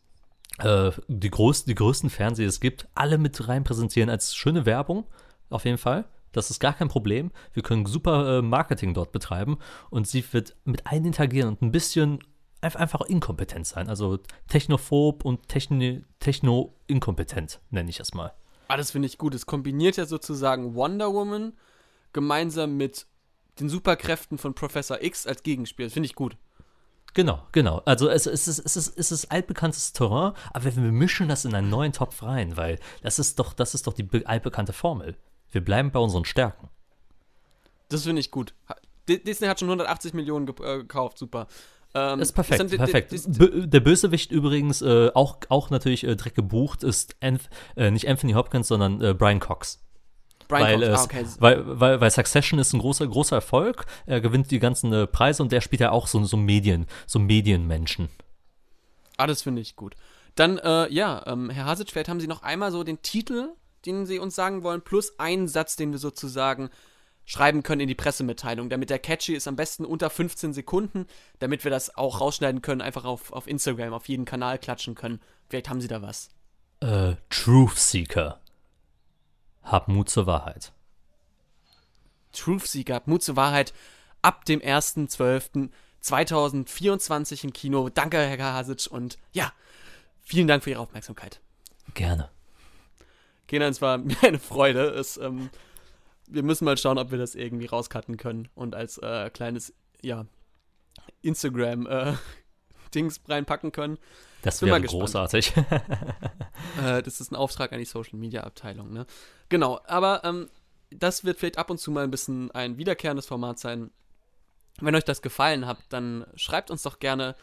äh, die, groß, die größten Fernseher es gibt, alle mit rein präsentieren als schöne Werbung, auf jeden Fall. Das ist gar kein Problem. Wir können super äh, Marketing dort betreiben und sie wird mit allen interagieren und ein bisschen einfach inkompetent sein. Also technophob und techno-inkompetent, nenne ich es mal.
Ah, das finde ich gut. Es kombiniert ja sozusagen Wonder Woman gemeinsam mit den Superkräften von Professor X als Gegenspiel. Das finde ich gut.
Genau, genau. Also es, es, ist, es, ist, es ist altbekanntes Terrain, aber wir mischen das in einen neuen Topf rein, weil das ist doch, das ist doch die altbekannte Formel. Wir bleiben bei unseren Stärken.
Das finde ich gut. Disney hat schon 180 Millionen äh, gekauft, super.
Ähm, ist perfekt, ist perfekt. der Bösewicht übrigens, äh, auch, auch natürlich äh, Dreck gebucht, ist Anth äh, nicht Anthony Hopkins, sondern äh, Brian Cox. Brian weil, Cox, ah, okay. weil, weil, weil Succession ist ein großer, großer Erfolg. Er gewinnt die ganzen äh, Preise und der spielt ja auch so, so Medien, so Medienmenschen.
Ah, das finde ich gut. Dann, ja, ähm, Herr Hasic, vielleicht haben Sie noch einmal so den Titel den sie uns sagen wollen, plus einen Satz, den wir sozusagen schreiben können in die Pressemitteilung, damit der catchy ist, am besten unter 15 Sekunden, damit wir das auch rausschneiden können, einfach auf, auf Instagram, auf jeden Kanal klatschen können. Vielleicht haben sie da was.
Äh, Truth Seeker. Hab Mut zur Wahrheit.
Truth Seeker, hab Mut zur Wahrheit. Ab dem 1.12.2024 im Kino. Danke, Herr Hasic, und ja, vielen Dank für Ihre Aufmerksamkeit.
Gerne.
Kenan, es war (laughs) mir eine Freude. Es, ähm, wir müssen mal schauen, ob wir das irgendwie rauscutten können und als äh, kleines, ja, Instagram-Dings äh, (laughs) reinpacken können.
Das wäre großartig. (laughs)
äh, das ist ein Auftrag an die Social-Media-Abteilung, ne? Genau, aber ähm, das wird vielleicht ab und zu mal ein bisschen ein wiederkehrendes Format sein. Wenn euch das gefallen hat, dann schreibt uns doch gerne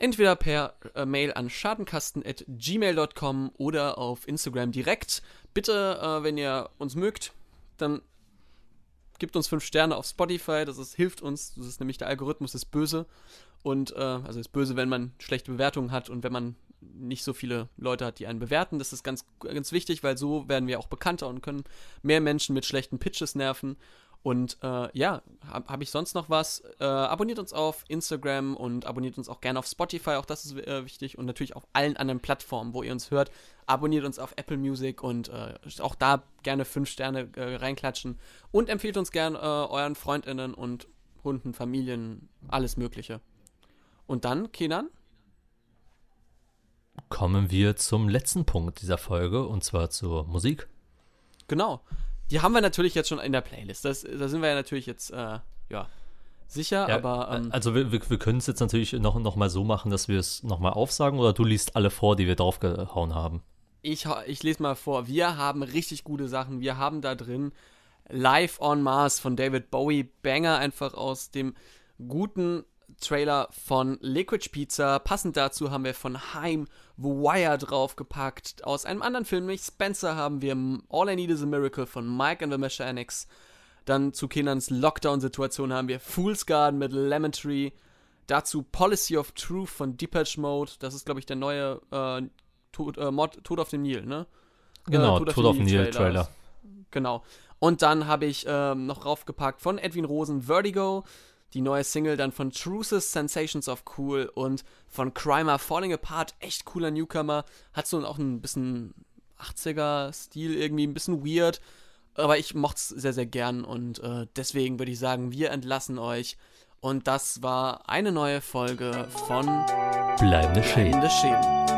Entweder per äh, Mail an schadenkasten.gmail.com oder auf Instagram direkt. Bitte, äh, wenn ihr uns mögt, dann gebt uns fünf Sterne auf Spotify. Das ist, hilft uns. Das ist nämlich der Algorithmus ist böse. Und, äh, also ist böse, wenn man schlechte Bewertungen hat und wenn man nicht so viele Leute hat, die einen bewerten. Das ist ganz, ganz wichtig, weil so werden wir auch bekannter und können mehr Menschen mit schlechten Pitches nerven. Und äh, ja, habe hab ich sonst noch was? Äh, abonniert uns auf Instagram und abonniert uns auch gerne auf Spotify, auch das ist äh, wichtig. Und natürlich auf allen anderen Plattformen, wo ihr uns hört. Abonniert uns auf Apple Music und äh, auch da gerne fünf Sterne äh, reinklatschen. Und empfiehlt uns gerne äh, euren FreundInnen und Hunden, Familien, alles Mögliche. Und dann, Kenan?
Kommen wir zum letzten Punkt dieser Folge und zwar zur Musik.
Genau die haben wir natürlich jetzt schon in der Playlist. Das, da sind wir ja natürlich jetzt, äh, ja, sicher, ja, aber.
Ähm, also, wir, wir, wir können es jetzt natürlich noch, noch mal so machen, dass wir es noch mal aufsagen oder du liest alle vor, die wir draufgehauen haben?
Ich, ich lese mal vor. Wir haben richtig gute Sachen. Wir haben da drin Live on Mars von David Bowie, Banger einfach aus dem guten Trailer von Liquid Pizza. Passend dazu haben wir von Heim The Wire draufgepackt. Aus einem anderen Film, nämlich Spencer, haben wir All I Need is a Miracle von Mike and the Mechanics. Dann zu Kinans Lockdown-Situation haben wir Fool's Garden mit Lemon Tree. Dazu Policy of Truth von Depeche Mode. Das ist, glaube ich, der neue äh, Tod, äh, Mod, Tod auf dem Nil, ne?
Genau, äh, Tod, Tod auf dem Nil Trailer.
Genau. Und dann habe ich ähm, noch draufgepackt von Edwin Rosen Vertigo die neue Single dann von Truces Sensations of Cool und von Crimer Falling Apart, echt cooler Newcomer, hat so auch ein bisschen 80er-Stil irgendwie, ein bisschen weird, aber ich mochte es sehr, sehr gern und äh, deswegen würde ich sagen, wir entlassen euch und das war eine neue Folge von
Bleibende Schäden. Bleibende Schäden.